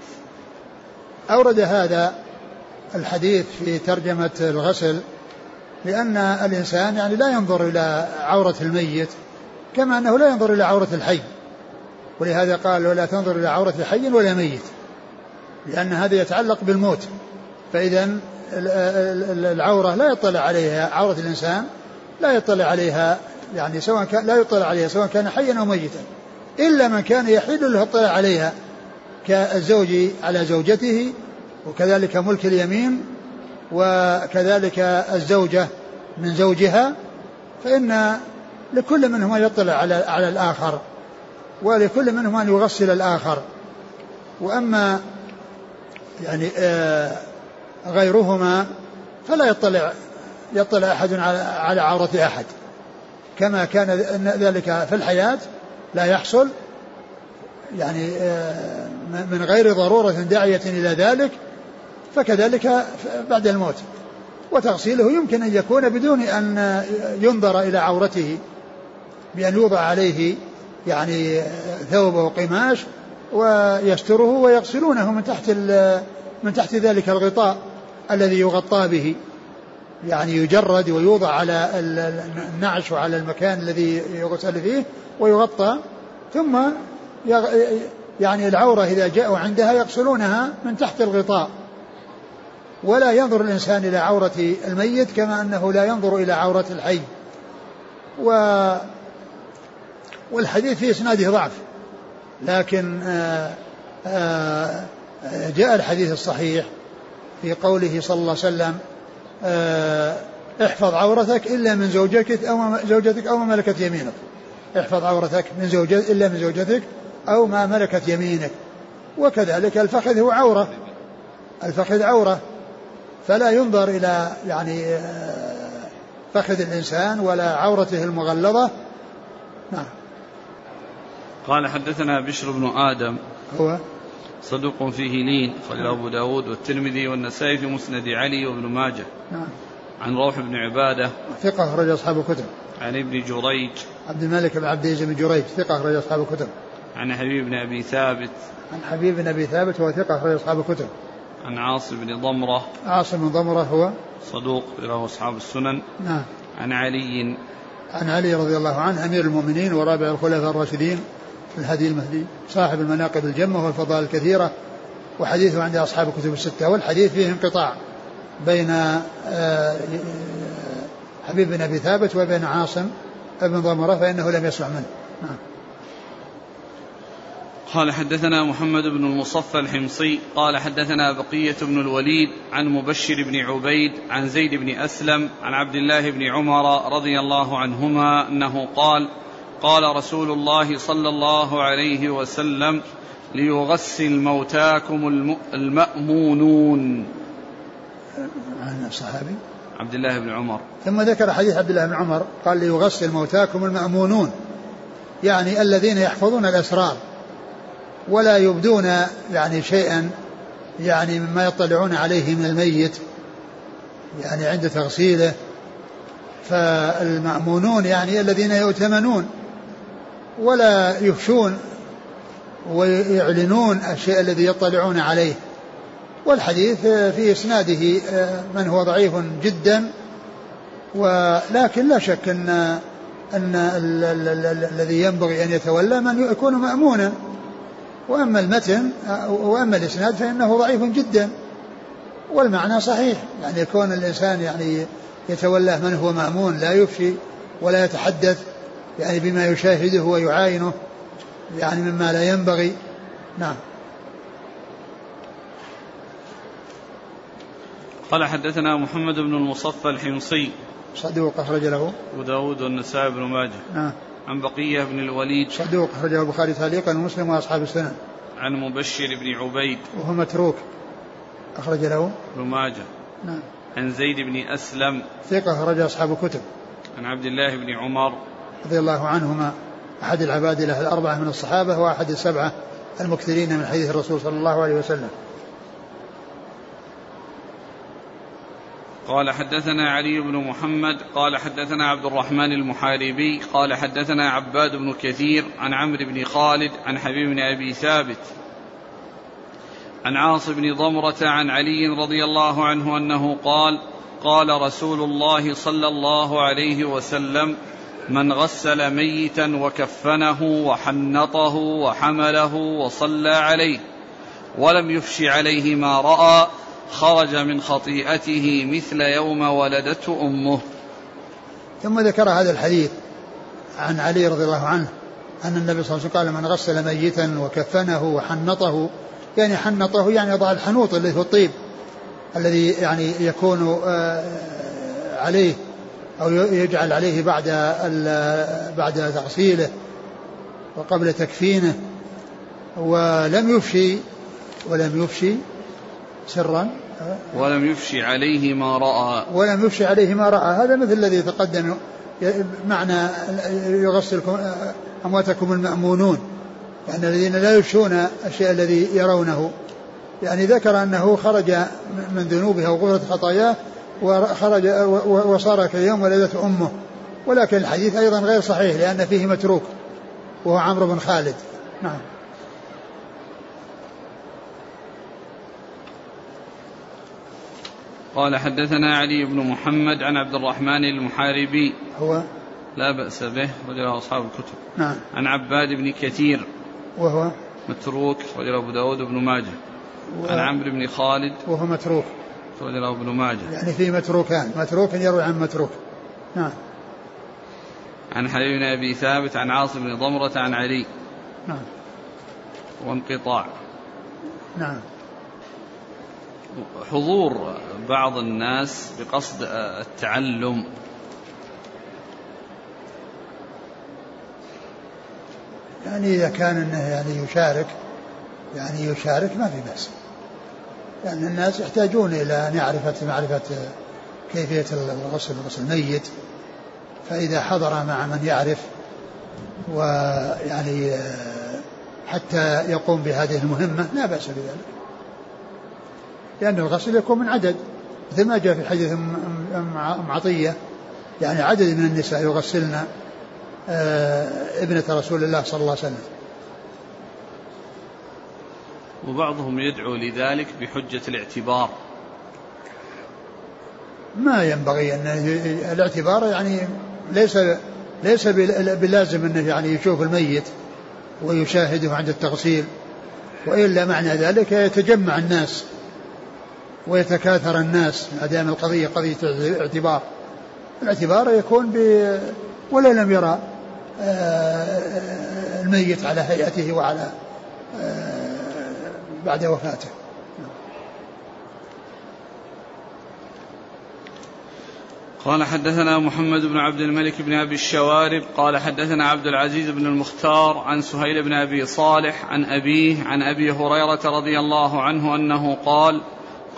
أورد هذا الحديث في ترجمة الغسل لأن الإنسان يعني لا ينظر إلى عورة الميت كما أنه لا ينظر إلى عورة الحي. ولهذا قال ولا تنظر إلى عورة حي ولا ميت لأن هذا يتعلق بالموت. فإذا العورة لا يطلع عليها عورة الإنسان لا يطلع عليها يعني سواء كان لا يطلع عليها سواء كان حيا أو ميتا إلا من كان يحل له الطلاع عليها كالزوج على زوجته وكذلك ملك اليمين وكذلك الزوجة من زوجها فإن لكل منهما يطلع على على الآخر ولكل منهما أن يغسل الآخر. وأما يعني آه غيرهما فلا يطلع يطلع أحد على على عورة أحد. كما كان ذلك في الحياة لا يحصل يعني آه، من غير ضرورة داعية إلى ذلك فكذلك بعد الموت. وتغسيله يمكن أن يكون بدون أن ينظر إلى عورته بأن يوضع عليه يعني ثوب وقماش ويستره ويغسلونه من تحت من تحت ذلك الغطاء الذي يغطى به. يعني يجرد ويوضع على النعش وعلى المكان الذي يغسل فيه ويغطى ثم يعني العورة إذا جاءوا عندها يغسلونها من تحت الغطاء. ولا ينظر الإنسان إلى عورة الميت كما أنه لا ينظر إلى عورة الحي. و والحديث في إسناده ضعف. لكن آه، آه، جاء الحديث الصحيح في قوله صلى الله عليه وسلم آه، احفظ عورتك إلا من زوجتك أو زوجتك أو ما ملكت يمينك. احفظ عورتك من زوجتك إلا من زوجتك أو ما ملكت يمينك. وكذلك الفخذ هو عورة. الفخذ عورة. فلا ينظر إلى يعني آه، فخذ الإنسان ولا عورته المغلظة. نعم. قال حدثنا بشر بن آدم. هو؟ صدوق فيه لين خرج أبو داود والترمذي والنسائي في مسند علي وابن ماجه. نعم. عن روح بن عبادة. ثقة أخرج أصحاب الكتب. عن ابن جريج. عبد الملك بن عبد العزيز بن جريج ثقة أخرج أصحاب الكتب. عن حبيب بن أبي ثابت. عن حبيب بن أبي ثابت وهو ثقة أخرج أصحاب الكتب. عن عاصم بن ضمرة. عاصم بن ضمرة هو صدوق له أصحاب السنن. نعم. عن علي. عن علي رضي الله عنه أمير المؤمنين ورابع الخلفاء الراشدين الهدي المهدي صاحب المناقب الجمة والفضائل الكثيرة وحديثه عند أصحاب الكتب الستة. والحديث فيه انقطاع بين آه، حبيب بن أبي ثابت وبين عاصم بن ضمرة فإنه لم يسمع منه. نعم. قال حدثنا محمد بن المصفى الحمصي قال حدثنا بقية بن الوليد عن مبشر بن عبيد عن زيد بن أسلم عن عبد الله بن عمر رضي الله عنهما أنه قال قال رسول الله صلى الله عليه وسلم ليغسل موتاكم المأمونون. عن الصحابي عبد الله بن عمر. ثم ذكر حديث عبد الله بن عمر قال ليغسل موتاكم المأمونون. يعني الذين يحفظون الأسرار. ولا يبدون يعني شيئا يعني مما يطلعون عليه من الميت يعني عند تغسيله. فالمأمونون يعني الذين يؤتمنون ولا يفشون ويعلنون الشيء الذي يطلعون عليه. والحديث في إسناده آه، من هو ضعيف جدا ولكن لا شك أن أن الذي ينبغي أن يتولى من يكون مأمونا. وأما المتن وأما الإسناد فإنه ضعيف جدا. والمعنى صحيح يعني يكون الإنسان يعني يتولاه من هو مأمون لا يفشي ولا يتحدث يعني بما يشاهده ويعاينه يعني مما لا ينبغي. نعم. قال حدثنا محمد بن المصفى الحمصي. صدوق أخرج له. أبو داود والنسائي بن ماجه. نعم. عن بقية بن الوليد. صدوق أخرجه البخاري تعليقا ومسلم وأصحاب السنن. عن مبشر بن عبيد. وهو متروك. أخرج له. ابن ماجه. نعم. عن زيد بن أسلم. ثقة أخرج أصحاب الكتب. عن عبد الله بن عمر. رضي الله عنهما. أحد العباد له الأربعة من الصحابة وأحد السبعة المكثرين من حديث الرسول صلى الله عليه وسلم. قال حدثنا علي بن محمد قال حدثنا عبد الرحمن المحاربي قال حدثنا عباد بن كثير عن عمرو بن خالد عن حبيب بن أبي ثابت عن عاص بن ضمرة عن علي رضي الله عنه أنه قال قال رسول الله صلى الله عليه وسلم من غسل ميتا وكفنه وحنطه وحمله وصلى عليه ولم يفش عليه ما رأى خرج من خطيئته مثل يوم ولدته أمه. ثم ذكر هذا الحديث عن علي رضي الله عنه أن النبي صلى الله عليه وسلم قال من غسل ميتا وكفنه وحنطه. يعني حنطه يعني يضع الحنوط اللي هو الطيب الذي يعني يكون آه، عليه أو يجعل عليه بعد بعد تغسيله وقبل تكفينه. ولم يفشي ولم يفشي سرا ولم يفشي عليه ما رأى. ولم يفشي عليه ما رأى. هذا مثل الذي تقدم معنى يغسلكم أمواتكم المأمونون يعني الذين لا يفشون الشيء الذي يرونه. يعني ذكر أنه خرج من ذنوبه وغفرت خطاياه وخرج وصار كيوم ولدته أمه. ولكن الحديث أيضا غير صحيح لأن فيه متروك وهو عمرو بن خالد. نعم. قال حدثنا علي بن محمد عن عبد الرحمن المحاربي. هو؟ لا بأس به رجله أصحاب الكتب. نعم. عن عباد بن كثير. وهو؟ متروك رجله أبو داود بن ماجه. و... عن عمرو بن خالد. وهو متروك. رجله ابن ماجه. يعني في متروكان. متروك يروي عن متروك. نعم. عن حبيب بن أبي ثابت عن عاصم بن ضمرة عن علي. نعم. وانقطاع. نعم. حضور بعض الناس بقصد التعلم. يعني إذا كان أنه يعني يشارك يعني يشارك ما في بأس. لأن الناس يحتاجون إلى أن يعرفة معرفة كيفية الغسل غسل الميت. فإذا حضر مع من يعرف ويعني حتى يقوم بهذه المهمة لا بأس بذلك. لأن الغسل يكون من عدد مثل ما جاء في حديث أم عطية يعني عدد من النساء يغسلن آه، ابنة رسول الله صلى الله عليه وسلم. وبعضهم يدعو لذلك بحجة الاعتبار. ما ينبغي أن الاعتبار يعني ليس ليس بلازم أنه يعني يشوف الميت ويشاهده عند التغسيل وإلا معنى ذلك يتجمع الناس. ويتكاثر الناس ما دام القضية قضية اعتبار الاعتبار يكون ب ولا لم يرى آه، الميت على هيئته وعلى آه، بعد وفاته. قال حدثنا محمد بن عبد الملك بن أبي الشوارب قال حدثنا عبد العزيز بن المختار عن سهيل بن أبي صالح عن أبيه عن أبي هريرة رضي الله عنه أنه قال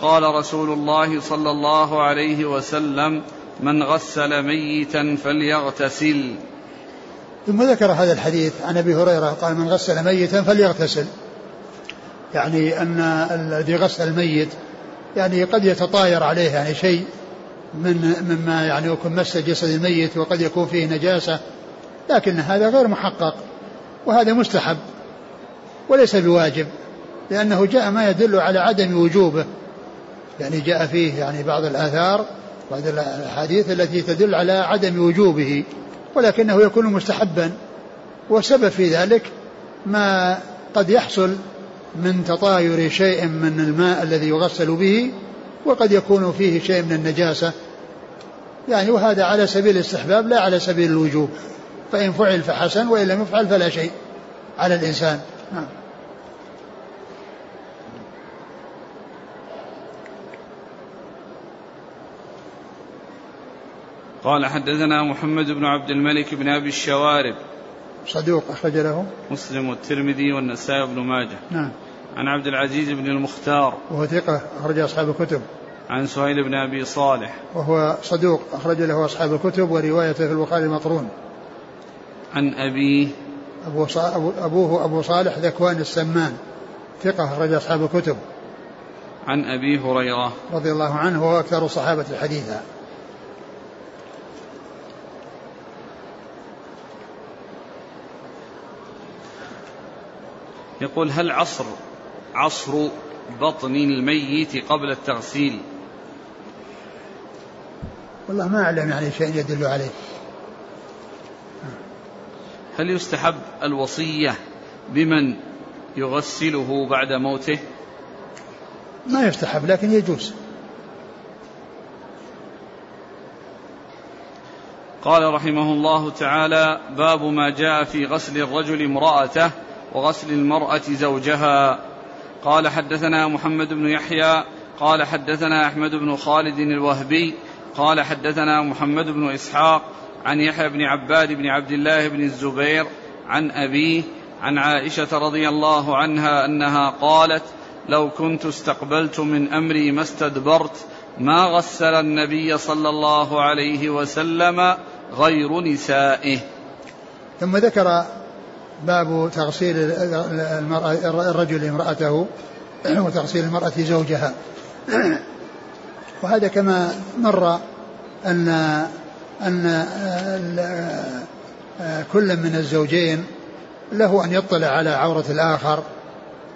قال رسول الله صلى الله عليه وسلم من غسل ميتا فليغتسل. ثم ذكر هذا الحديث عن أبي هريرة قال من غسل ميتا فليغتسل. يعني أن الذي غسل الميت يعني قد يتطاير عليه يعني شيء من مما يعني يكون مس جسد الميت وقد يكون فيه نجاسة لكن هذا غير محقق وهذا مستحب وليس بواجب لأنه جاء ما يدل على عدم وجوبه. يعني جاء فيه يعني بعض الآثار بعض الأحاديث التي تدل على عدم وجوبه ولكنه يكون مستحبا. والسبب في ذلك ما قد يحصل من تطاير شيء من الماء الذي يغسل به وقد يكون فيه شيء من النجاسة. يعني وهذا على سبيل الاستحباب لا على سبيل الوجوب. فإن فعل فحسن وإن لم يفعل فلا شيء على الإنسان. نعم. قال حدثنا محمد بن عبد الملك بن أبي الشوارب. صدوق أخرج له. مسلم والترمذي والنسائي بن ماجه. نعم. عن عبد العزيز بن المختار. وهو ثقة أخرج أصحاب الكتب. عن سهيل بن أبي صالح. وهو صدوق أخرج له أصحاب الكتب وروايته في البخاري مقرون عن أبيه أبو أبوه أبو صالح ذكوان السمان. ثقة أخرج أصحاب الكتب. عن أبي هريرة. رضي الله عنه وهو أكثر الصحابة حديثا. يقول هل عصر عصر بطن الميت قبل التغسيل؟ والله ما أعلم يعني شيء يدل عليه. هل يستحب الوصية بمن يغسله بعد موته؟ ما يستحب لكن يجوز. قال رحمه الله تعالى باب ما جاء في غسل الرجل امرأته وغسل المرأة زوجها. قال حدثنا محمد بن يحيى قال حدثنا أحمد بن خالد الوهبي قال حدثنا محمد بن إسحاق عن يحيى بن عباد بن عبد الله بن الزبير عن أبيه عن عائشة رضي الله عنها أنها قالت لو كنت استقبلت من أمري ما استدبرت ما غسل النبي صلى الله عليه وسلم غير نسائه. ثم ذكر باب تغسيل المرأة الرجل امرأته وتغسيل المرأة زوجها. وهذا كما مر أن أن كل من الزوجين له أن يطلع على عورة الآخر.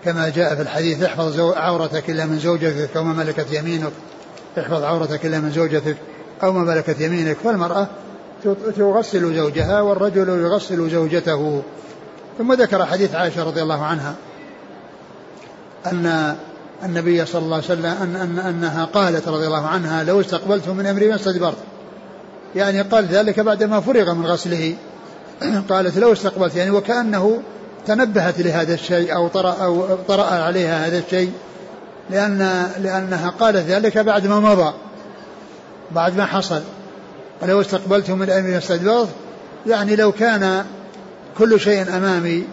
كما جاء في الحديث احفظ عورتك إلا من زوجتك أو ما ملكت يمينك. احفظ عورتك إلا من زوجتك أو ما ملكت يمينك. فالمرأة تغسل زوجها والرجل يغسل زوجته. ثم ذكر حديث عائشة رضي الله عنها أن النبي صلى الله عليه وسلم أن أن أنها قالت رضي الله عنها لو استقبلت من أمري ما استدبرت. يعني قال ذلك بعدما فرغ من غسله. قالت لو استقبلت. يعني وكأنه تنبهت لهذا الشيء أو طرأ أو طرأ عليها هذا الشيء لأن لأنها قالت ذلك بعد ما مضى بعد ما حصل. ولو استقبلت من أمري ما استدبرت. يعني لو كان كل شيء أمامي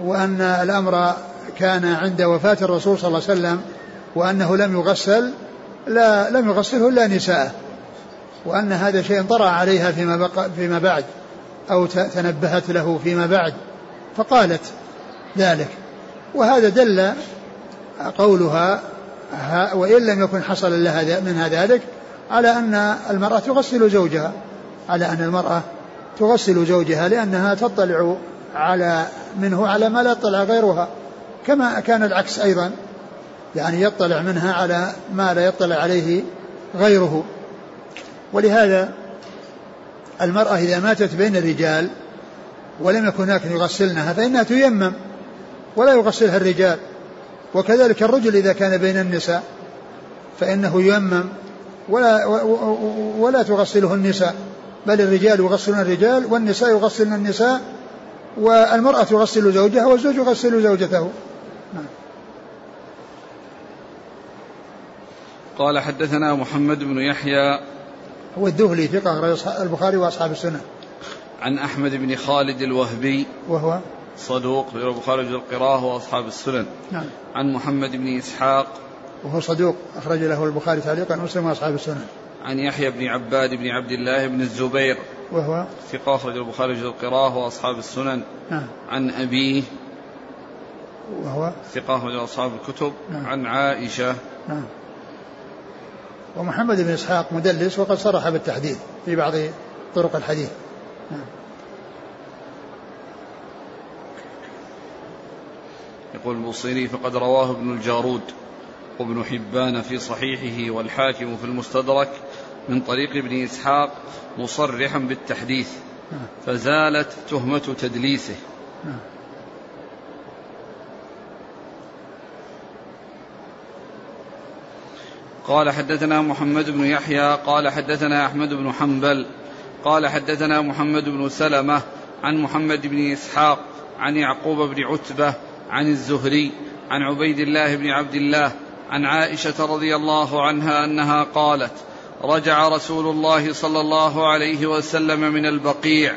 وأن الأمر كان عند وفاة الرسول صلى الله عليه وسلم وأنه لم يغسل لا لم يغسله إلا نساءه وأن هذا شيء طرأ عليها فيما, بقى فيما بعد أو تنبهت له فيما بعد فقالت ذلك. وهذا دل قولها وإن لم يكن حصل لها منها ذلك على أن المرأة تغسل زوجها على أن المرأة تغسل زوجها لأنها تطلع على منه على ما لا يطلع غيرها كما كان العكس أيضا يعني يطلع منها على ما لا يطلع عليه غيره. ولهذا المرأة إذا ماتت بين الرجال ولم يكن هناك يغسلنها فإنها تيمم ولا يغسلها الرجال. وكذلك الرجل إذا كان بين النساء فإنه ييمم ولا ولا تغسله النساء. بل الرجال يغسلون الرجال والنساء يغسلن النساء والمرأة تغسل زوجها والزوج يغسل زوجته. نعم. قال حدثنا محمد بن يحيى هو الذهلي ثقة البخاري وأصحاب السنة. عن أحمد بن خالد الوهبي وهو صدوق في البخاري القراءة وأصحاب السنن. نعم. عن محمد بن إسحاق وهو صدوق أخرج له البخاري تعليقا ومسلم وأصحاب السنن. عن يحيى بن عباد بن عبد الله بن الزبير. وهو ثقة أخرج البخاري في القراءة وأصحاب السنن. نعم. عن أبيه. وهو ثقة أخرج أصحاب الكتب. نعم. عن عائشة. نعم. ومحمد بن إسحاق مدلس وقد صرح بالتحديث في بعض طرق الحديث. نعم. يقول البوصيري فقد رواه ابن الجارود وابن حبان في صحيحه والحاكم في المستدرك من طريق ابن إسحاق مصرحا بالتحديث. فزالت تهمة تدليسه. قال حدثنا محمد بن يحيى قال حدثنا أحمد بن حنبل قال حدثنا محمد بن سلمة عن محمد بن إسحاق عن يعقوب بن عتبة عن الزهري عن عبيد الله بن عبد الله عن عائشة رضي الله عنها أنها قالت رجع رسول الله صلى الله عليه وسلم من البقيع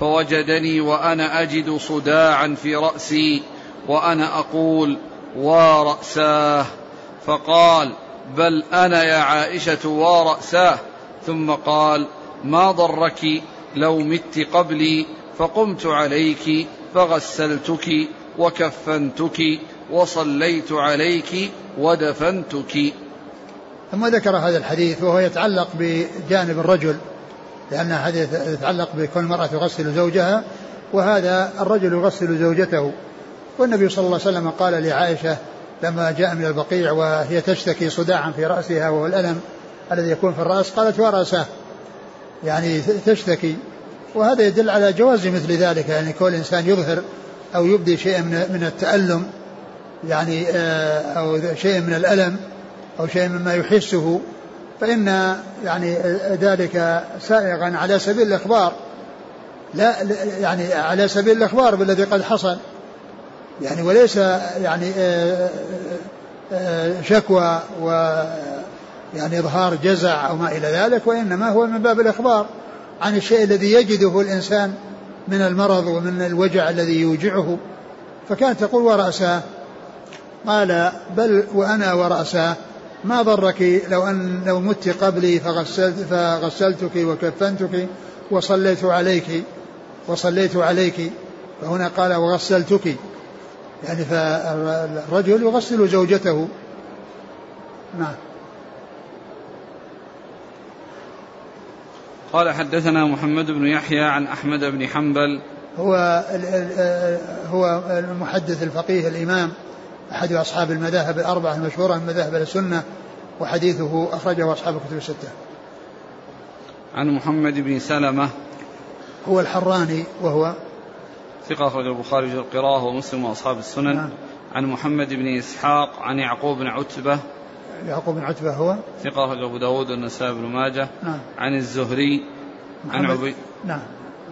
فوجدني وأنا أجد صداعا في رأسي وأنا أقول ورأساه فقال بل أنا يا عائشة ورأساه ثم قال ما ضرك لو مت قبلي فقمت عليك فغسلتك وكفنتك وصليت عليك ودفنتك ثم ذكر هذا الحديث وهو يتعلق بجانب الرجل لأن حديث يتعلق بكون المرأة تغسل زوجها وهذا الرجل يغسل زوجته. والنبي صلى الله عليه وسلم قال لعائشة لما جاء من البقيع وهي تشتكي صداعا في رأسها وهو الألم الذي يكون في الرأس قالت ورأسه يعني تشتكي. وهذا يدل على جواز مثل ذلك يعني كل إنسان يظهر أو يبدي شيئا من التألم يعني آه، أو شيء من الألم. أو شيء مما يحسه فإن يعني ذلك سائغا على سبيل الإخبار. لا يعني على سبيل الإخبار بالذي قد حصل. يعني وليس يعني آه، آه، شكوى و يعني إظهار جزع أو ما إلى ذلك وإنما هو من باب الإخبار عن الشيء الذي يجده الإنسان من المرض ومن الوجع الذي يوجعه. فكانت تقول ورأساه قال بل وأنا ورأساه ما ضرك لو أن لو مت قبلي فغسلت فغسلتك وكفنتك وصليت عليك وصليت عليك. فهنا قال وغسلتك. يعني فالرجل يغسل زوجته. نعم. قال حدثنا محمد بن يحيى عن أحمد بن حنبل. هو هو المحدث الفقيه الإمام. أحد أصحاب المذاهب الأربعة المشهورة من مذاهب السنة وحديثه أخرجه أصحاب الكتب الستة. عن محمد بن سلمة. هو الحراني وهو ثقة أخرج البخاري في القراءة ومسلم وأصحاب السنن. نعم. عن محمد بن إسحاق عن يعقوب بن عتبة. يعقوب بن عتبة هو؟ ثقة أخرج أبو داود والنسائي بن ماجه. نعم. عن الزهري عن عبيد نعم.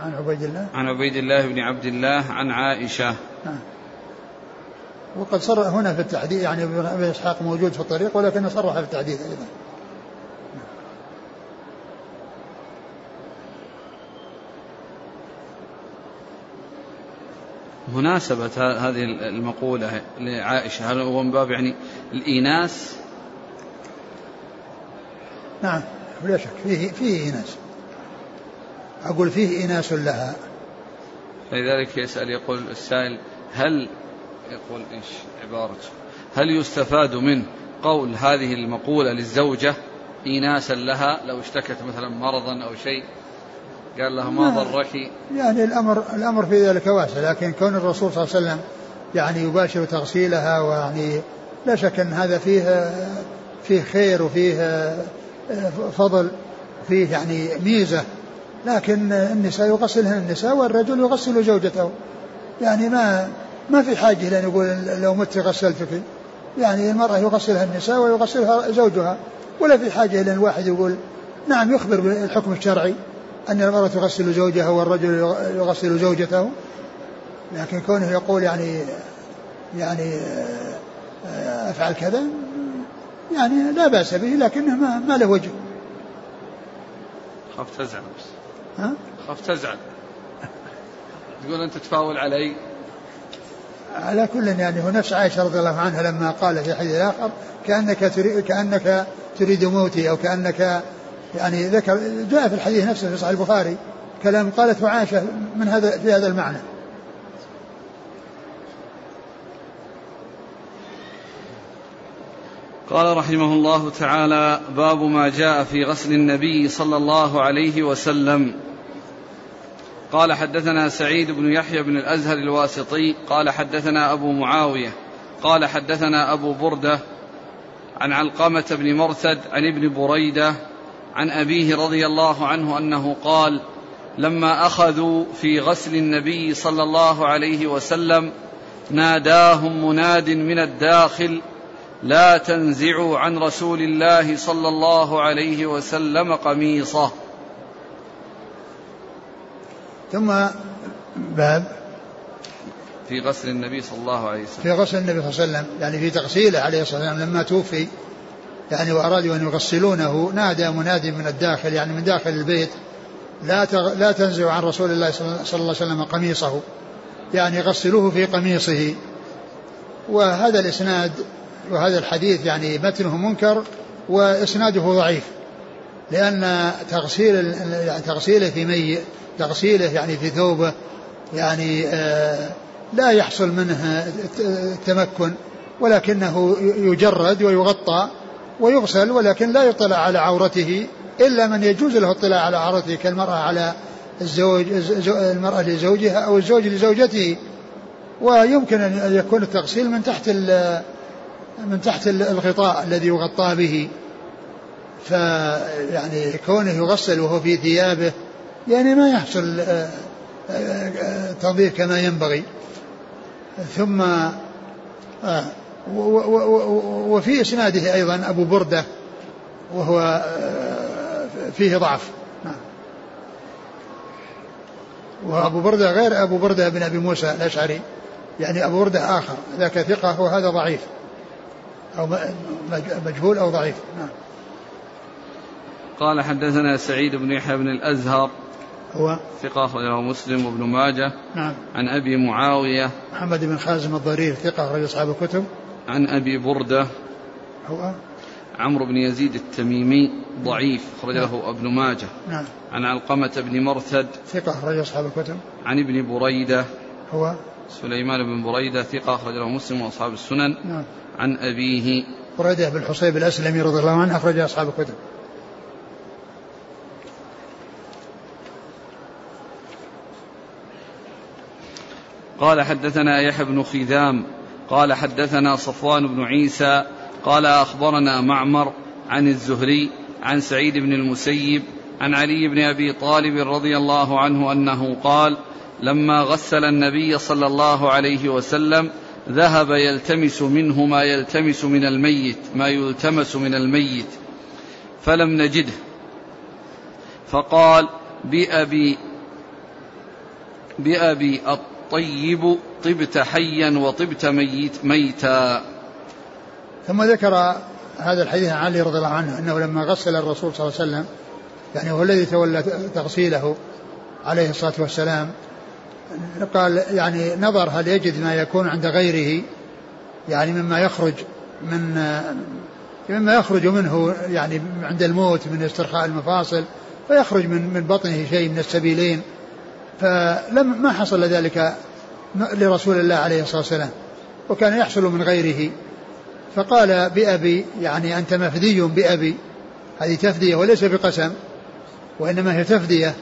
عن عبيد الله. عن عبيد الله بن عبد الله عن عائشة. نعم. وقد صرح هنا في التحديد يعني ابن إسحاق موجود في الطريق ولكنه صرح في التحديد أيضا. مناسبة هذه المقولة لعائشة هل هو من باب يعني الإيناس؟ نعم بلا شك فيه فيه إيناس. أقول فيه إيناس لها. فلذلك يسأل يقول السائل هل يقول إيش عبارته هل يستفاد من قول هذه المقولة للزوجة إيناسا لها؟ لو اشتكت مثلا مرضا أو شيء قال لها ما ضرك؟ يعني الأمر الأمر في ذلك واسع لكن كون الرسول صلى الله عليه وسلم يعني يباشر تغسيلها ويعني لا شك أن هذا فيه فيه خير وفيه فضل فيه يعني ميزة. لكن النساء يغسلهن النساء والرجل يغسل زوجته. يعني ما ما في حاجة لأن يقول لو مت غسلتك يعني المرأة يغسلها النساء ويغسلها زوجها. ولا في حاجة إلى الواحد يقول نعم يخبر بالحكم الشرعي أن المرأة تغسل زوجها والرجل يغسل زوجته. لكن كونه يقول يعني يعني أفعل كذا يعني لا بأس به لكنه ما, ما له وجه. خاف تزعل بس. ها؟ خاف تزعل. تقول أنت تفاول علي. على كل يعني هو نفس عائشة رضي الله عنها لما قال في حديث آخر كأنك تريد كأنك تريد موتي أو كأنك يعني ذكر جاء في الحديث نفسه في صحيح البخاري كلام قالته عائشة من هذا في هذا المعنى. قال رحمه الله تعالى باب ما جاء في غسل النبي صلى الله عليه وسلم. قال حدثنا سعيد بن يحيى بن الأزهر الواسطي قال حدثنا أبو معاوية قال حدثنا أبو بردة عن علقمة بن مرثد عن ابن بريدة عن أبيه رضي الله عنه أنه قال لما أخذوا في غسل النبي صلى الله عليه وسلم ناداهم مناد من الداخل لا تنزعوا عن رسول الله صلى الله عليه وسلم قميصه ثم باب في غسل النبي صلى الله عليه وسلم. في غسل النبي صلى الله عليه وسلم يعني في تغسيله عليه الصلاة والسلام لما توفي يعني وأرادوا أن يغسلونه نادى منادي من الداخل يعني من داخل البيت لا لا تنزعوا عن رسول الله صلى الله عليه وسلم قميصه يعني غسلوه في قميصه. وهذا الإسناد وهذا الحديث يعني متنه منكر وإسناده ضعيف لأن تغسيل تغسيله في مي تغسيله يعني في ثوبه يعني آه لا يحصل منه التمكن ولكنه يجرد ويغطى ويغسل ولكن لا يطلع على عورته إلا من يجوز له الاطلاع على عورته كالمرأة على الزوج المرأة لزوجها أو الزوج لزوجته. ويمكن أن يكون التغسيل من تحت من تحت الغطاء الذي يغطى به. فيعني كونه يغسل وهو في ثيابه يعني ما يحصل آه، آه، آه، تنظيف كما ينبغي. ثم وفي إسناده أيضا أبو بردة وهو فيه ضعف. نعم. وأبو بردة غير أبو بردة بن أبي موسى الأشعري. يعني أبو بردة آخر ذاك ثقة وهذا ضعيف. أو مجهول أو ضعيف. نعم. قال حدثنا سعيد بن يحيى بن الأزهر هو ثقة أخرجه مسلم وابن ماجه. نعم. عن أبي معاوية. محمد بن خازم الضرير ثقة أخرج أصحاب الكتب. عن أبي بردة. هو عمرو بن يزيد التميمي ضعيف أخرج له نعم. ابن ماجه. نعم. عن علقمة بن مرثد. ثقة أخرج أصحاب الكتب. عن ابن بريدة. هو سليمان بن بريدة ثقة أخرج له مسلم وأصحاب السنن. نعم. عن أبيه. بريدة بن حصيب الأسلمي رضي الله عنه أخرج أصحاب الكتب. قال حدثنا يحيى بن خذام قال حدثنا صفوان بن عيسى قال أخبرنا معمر عن الزهري عن سعيد بن المسيب عن علي بن أبي طالب رضي الله عنه أنه قال لما غسل النبي صلى الله عليه وسلم ذهب يلتمس منه ما يلتمس من الميت ما يلتمس من الميت فلم نجده. فقال بأبي بأبي الطيب طبت حيا وطبت ميت ميتا. ثم ذكر هذا الحديث عن علي رضي الله عنه إنه لما غسل الرسول صلى الله عليه وسلم يعني هو الذي تولى تغسيله عليه الصلاة والسلام قال يعني نظر هل يجد ما يكون عند غيره يعني مما يخرج من مما يخرج منه يعني عند الموت من استرخاء المفاصل فيخرج من من بطنه شيء من السبيلين. فلم ما حصل ذلك لرسول الله عليه الصلاة والسلام وكان يحصل من غيره. فقال بأبي يعني أنت مفدي بأبي. هذه تفدية وليس بقسم وإنما هي تفدية.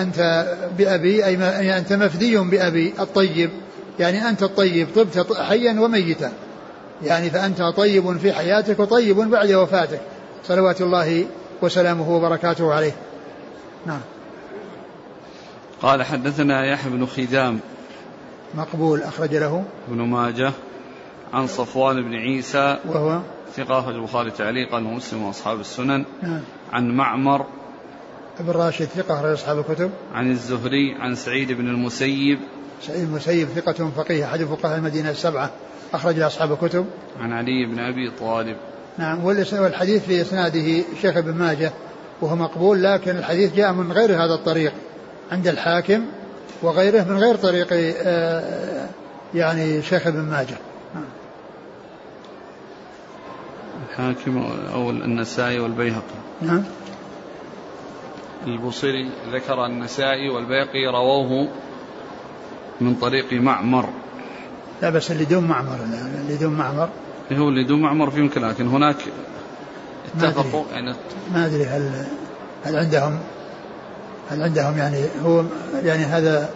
أنت بأبي أي أنت مفدي بأبي الطيب. يعني أنت الطيب طبت حيا وميتا. يعني فأنت طيب في حياتك وطيب بعد وفاتك. صلوات الله وسلامه وبركاته عليه. نعم. قال حدثنا يحيى بن خدام مقبول أخرج له. ابن ماجه عن صفوان بن عيسى. وهو؟ ثقة أخرج البخاري تعليقا ومسلم وأصحاب السنن. نعم. عن معمر. ابن راشد ثقة أخرج أصحاب الكتب. عن الزهري عن سعيد بن المسيب. سعيد المسيب ثقة فقيه أحد فقهاء المدينة السبعة أخرج أصحاب الكتب. عن علي بن أبي طالب. نعم والحديث في إسناده الشيخ ابن ماجه وهو مقبول لكن الحديث جاء من غير هذا الطريق. عند الحاكم وغيره من غير طريق آه، يعني شيخ ابن ماجه. الحاكم أو النسائي والبيهقي. نعم. البصري ذكر النسائي والبيهقي رووه من طريق معمر. لا بس اللي دون معمر اللي دون معمر. هو اللي دون معمر في يمكن لكن هناك اتفقوا يعني ما أدري هل هل عندهم هل عندهم يعني هو يعني هذا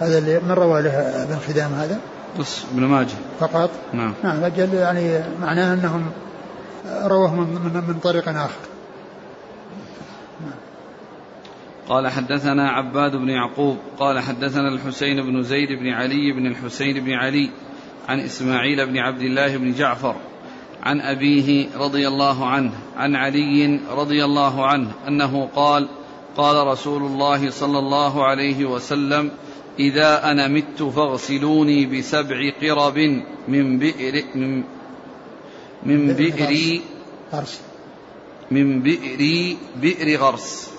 هذا اللي من روى له ابن خدام هذا؟ بس ابن ماجه فقط؟ نعم نعم أجل يعني معناه أنهم رواه من, من, من طريق آخر قال حدثنا عباد بن يعقوب قال حدثنا الحسين بن زيد بن علي بن الحسين بن علي عن إسماعيل بن عبد الله بن جعفر عن أبيه رضي الله عنه عن علي رضي الله عنه أنه قال قال رسول الله صلى الله عليه وسلم إذا أنا مت فاغسلوني بسبع قرب من بئر من, من بئري غرس. من بئري بئر غرس.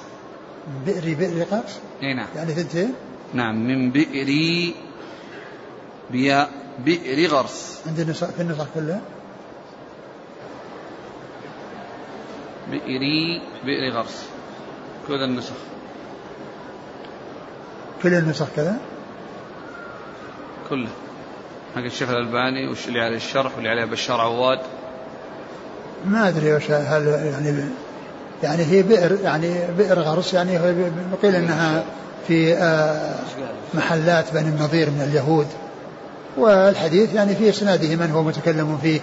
من بئري بئر غرس؟ إي نعم. يعني ثنتين نعم من بئري بياء بئر غرس. عند النسخ في النسخ كلها؟ بئري بئر غرس. كل النسخ. كل النسخ كذا؟ كله. حق الشيخ الألباني وش اللي عليه الشرح واللي عليه بشار عواد. ما أدري وش هل يعني يعني هي بئر يعني بئر غرس يعني قيل إنها في آه، محلات بني النضير من اليهود. والحديث يعني في إسناده من هو متكلم فيه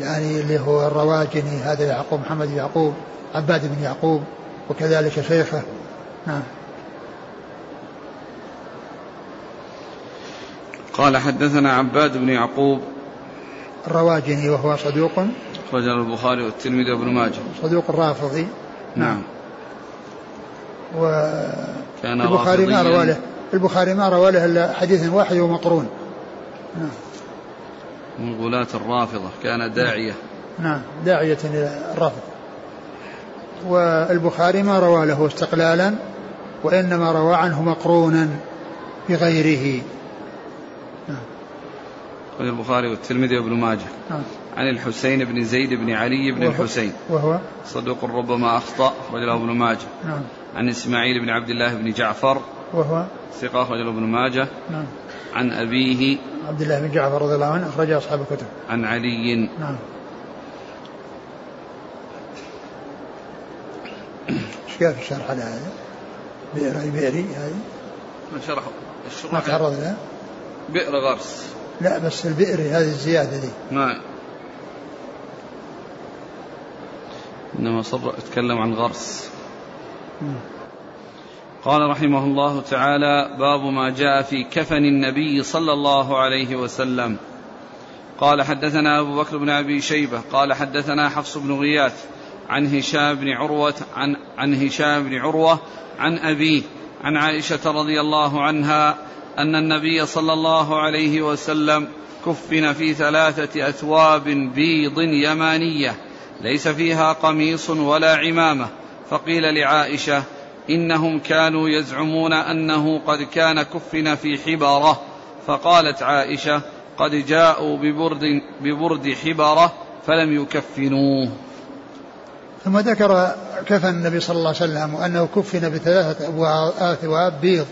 يعني اللي هو الرواجني هذا يعقوب محمد يعقوب عباد بن يعقوب. وكذلك شيخه. نعم. قال حدثنا عباد بن يعقوب. الرواجني وهو صدوق. أخرجه البخاري والترمذي وابن ماجه. صدوق رافضي نعم. و كان البخاري ما. روى له. البخاري ما روى له إلا حديث واحد ومقرون نعم. من غلاة الرافضة. كان داعية. نعم. داعية إلى الرفض والبخاري ما روى له استقلالا وإنما روى عنه مقرونا بغيره. أخرج البخاري والترمذي وابن ماجه. نعم. عن الحسين بن زيد بن علي بن وهو- الحسين. وهو؟ صدوق ربما أخطأ أخرج له ابن ماجه. نعم. عن إسماعيل بن عبد الله بن جعفر. وهو؟ ثقة أخرج له ابن ماجه. نعم. عن أبيه. عبد الله بن جعفر رضي الله عنه أخرج أصحاب الكتب. عن علي. نعم. قال في الشرح على هذا؟ بئر بئري هذه. ما الشروح؟ تعرض لها بئر غرس. لا بس البئر هذه الزيادة دي. نعم إنما صر أتكلم عن غرس. مم. قال رحمه الله تعالى باب ما جاء في كفن النبي صلى الله عليه وسلم. قال حدثنا أبو بكر بن أبي شيبة. قال حدثنا حفص بن غياث. عن هشام بن عروة عن, عن هشام بن عروة عن أبيه عن عائشة رضي الله عنها أن النبي صلى الله عليه وسلم كفن في ثلاثة أثواب بيض يمانية ليس فيها قميص ولا عمامة. فقيل لعائشة إنهم كانوا يزعمون أنه قد كان كفن في حبرة. فقالت عائشة قد جاءوا ببرد, ببرد حبرة فلم يكفنوه. ثم ذكر كفن النبي صلى الله عليه وسلم وأنه كفن بثلاثة أثواب بيض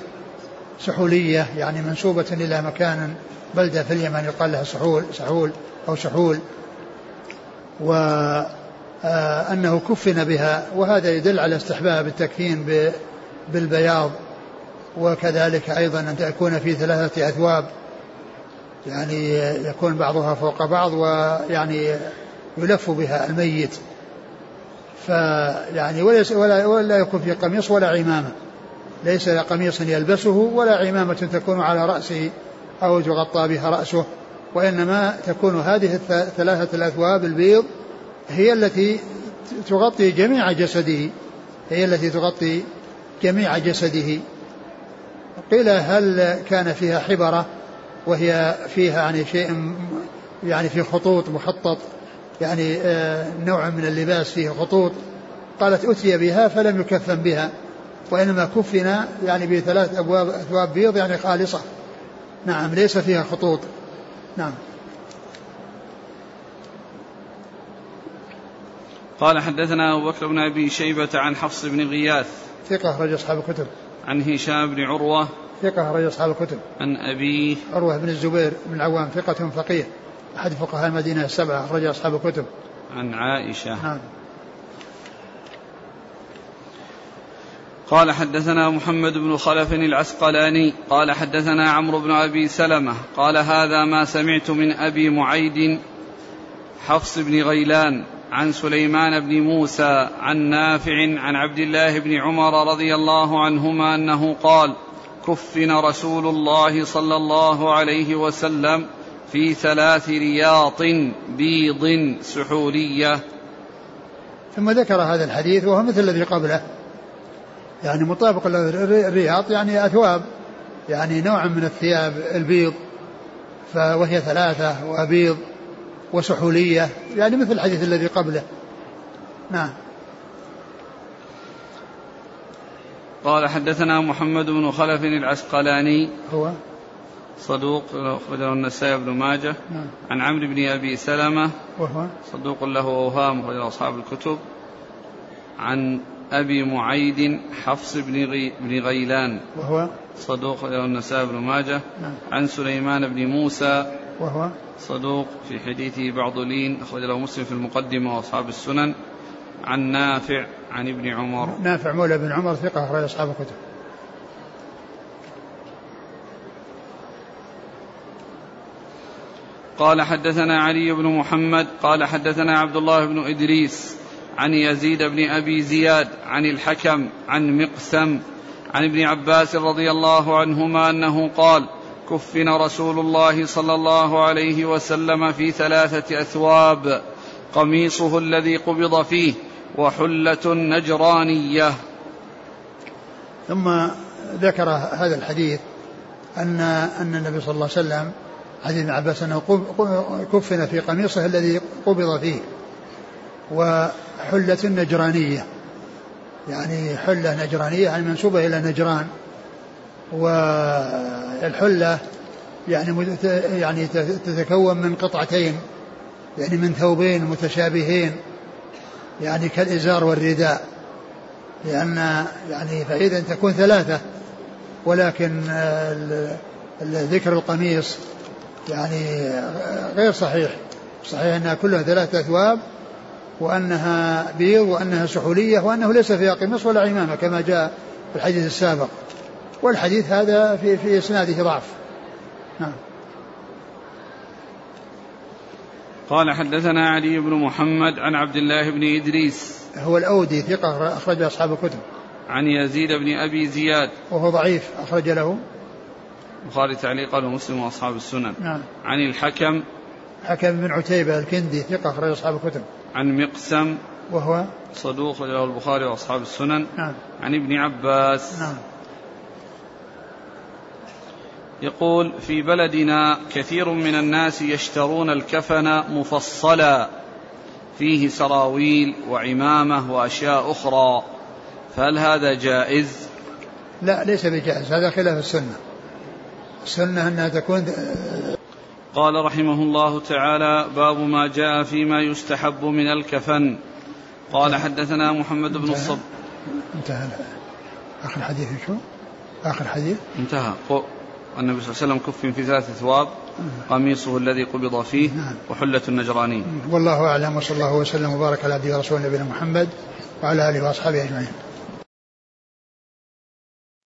سحولية يعني منسوبة إلى مكان بلدة في اليمن يقال لها سحول سحول أو سحول. وأنه كفن بها وهذا يدل على استحباب التكفين بالبياض. وكذلك أيضا أن تكون في ثلاثة أثواب يعني يكون بعضها فوق بعض ويعني يلف بها الميت. فيعني وليس ولا, ولا يكون في قميص ولا عمامة. ليس قميص يلبسه ولا عمامة تكون على رأسه أو تغطى بها رأسه وإنما تكون هذه الث- ثلاثة الأثواب البيض هي التي تغطي جميع جسده هي التي تغطي جميع جسده. قيل هل كان فيها حبرة وهي فيها يعني شيء يعني في خطوط مخطط؟ يعني آه، نوع من اللباس فيه خطوط. قالت أتي بها فلم يكفن بها وإنما كفن يعني بثلاث أبواب أثواب بيض يعني خالصة. نعم ليس فيها خطوط. نعم. قال حدثنا أبو بكر بن أبي شيبة عن حفص بن غياث. ثقة أخرج أصحاب الكتب. عن هشام بن عروة. ثقة أخرج أصحاب الكتب. عن أبيه. عروة بن الزبير بن العوام ثقة فقيه. أحد فقهاء المدينة السبعة أخرج أصحاب الكتب. عن عائشة. نعم. قال حدثنا محمد بن خلف العسقلاني قال حدثنا عمرو بن أبي سلمة قال هذا ما سمعت من أبي معيد حفص بن غيلان عن سليمان بن موسى عن نافع عن عبد الله بن عمر رضي الله عنهما أنه قال كفن رسول الله صلى الله عليه وسلم في ثلاث رياط بيض سحولية ثم ذكر هذا الحديث وهو مثل الذي قبله. يعني مطابق الرياض يعني أثواب يعني نوع من الثياب البيض وهي ثلاثة وبيض وسحولية يعني مثل الحديث الذي قبله. نعم. قال حدثنا محمد بن خلف العسقلاني. هو؟ صدوق أخرجه النسائي بن ماجه. نعم. عن عمرو بن أبي سلمة وهو؟ صدوق له أوهام أخرجه أصحاب الكتب. عن أبي معيد حفص بن, غي بن غيلان. وهو؟ صدوق له النسائي بن ماجه. نعم. عن سليمان بن موسى. وهو؟ صدوق في حديثه بعض لين أخرج له مسلم في المقدمة وأصحاب السنن. عن نافع عن ابن عمر. نافع مولى بن عمر ثقة أخرج أصحاب الكتب. قال حدثنا علي بن محمد قال حدثنا عبد الله بن إدريس عن يزيد بن أبي زياد عن الحكم عن مقسم عن ابن عباس رضي الله عنهما أنه قال كفن رسول الله صلى الله عليه وسلم في ثلاثة أثواب قميصه الذي قبض فيه وحلة نجرانية. ثم ذكر هذا الحديث أن أن النبي صلى الله عليه وسلم حديث ابن عباس أنه كفن في قميصه الذي قبض فيه وحلة نجرانية. يعني حلة نجرانية يعني منسوبة إلى نجران. والحلة يعني يعني تتكون من قطعتين يعني من ثوبين متشابهين يعني كالإزار والرداء. لأن يعني فإذا تكون ثلاثة ولكن ذكر القميص يعني غير صحيح. صحيح أنها كلها ثلاثة أثواب وأنها بيض وأنها سحولية وأنه ليس فيها قميص ولا عمامة كما جاء في الحديث السابق. والحديث هذا في في إسناده ضعف. نعم. قال حدثنا علي بن محمد عن عبد الله بن إدريس. هو الأودي ثقة أخرج أصحاب الكتب. عن يزيد بن أبي زياد. وهو ضعيف أخرج له. البخاري تعليقا ومسلم وأصحاب السنن. نعم. عن الحكم. حكم بن عتيبة الكندي ثقة أخرج أصحاب الكتب. عن مقسم. وهو؟ صدوق له البخاري وأصحاب السنن. نعم. عن ابن عباس. نعم. يقول في بلدنا كثير من الناس يشترون الكفن مفصلا. فيه سراويل وعمامة وأشياء أخرى. فهل هذا جائز؟ لا ليس بجائز. هذا خلاف السنة. السنة أنها تكون قال رحمه الله تعالى باب ما جاء فيما يستحب من الكفن. قال حدثنا محمد بن الصب انتهى. آخر حديث شو؟ آخر حديث. انتهى. النبي صلى الله عليه وسلم كف في ثلاث ثواب. قميصه الذي قبض فيه نعم. وحلة النجراني والله أعلم وصلى الله وسلم وبارك على عبده ورسوله نبينا محمد وعلى آله وأصحابه أجمعين.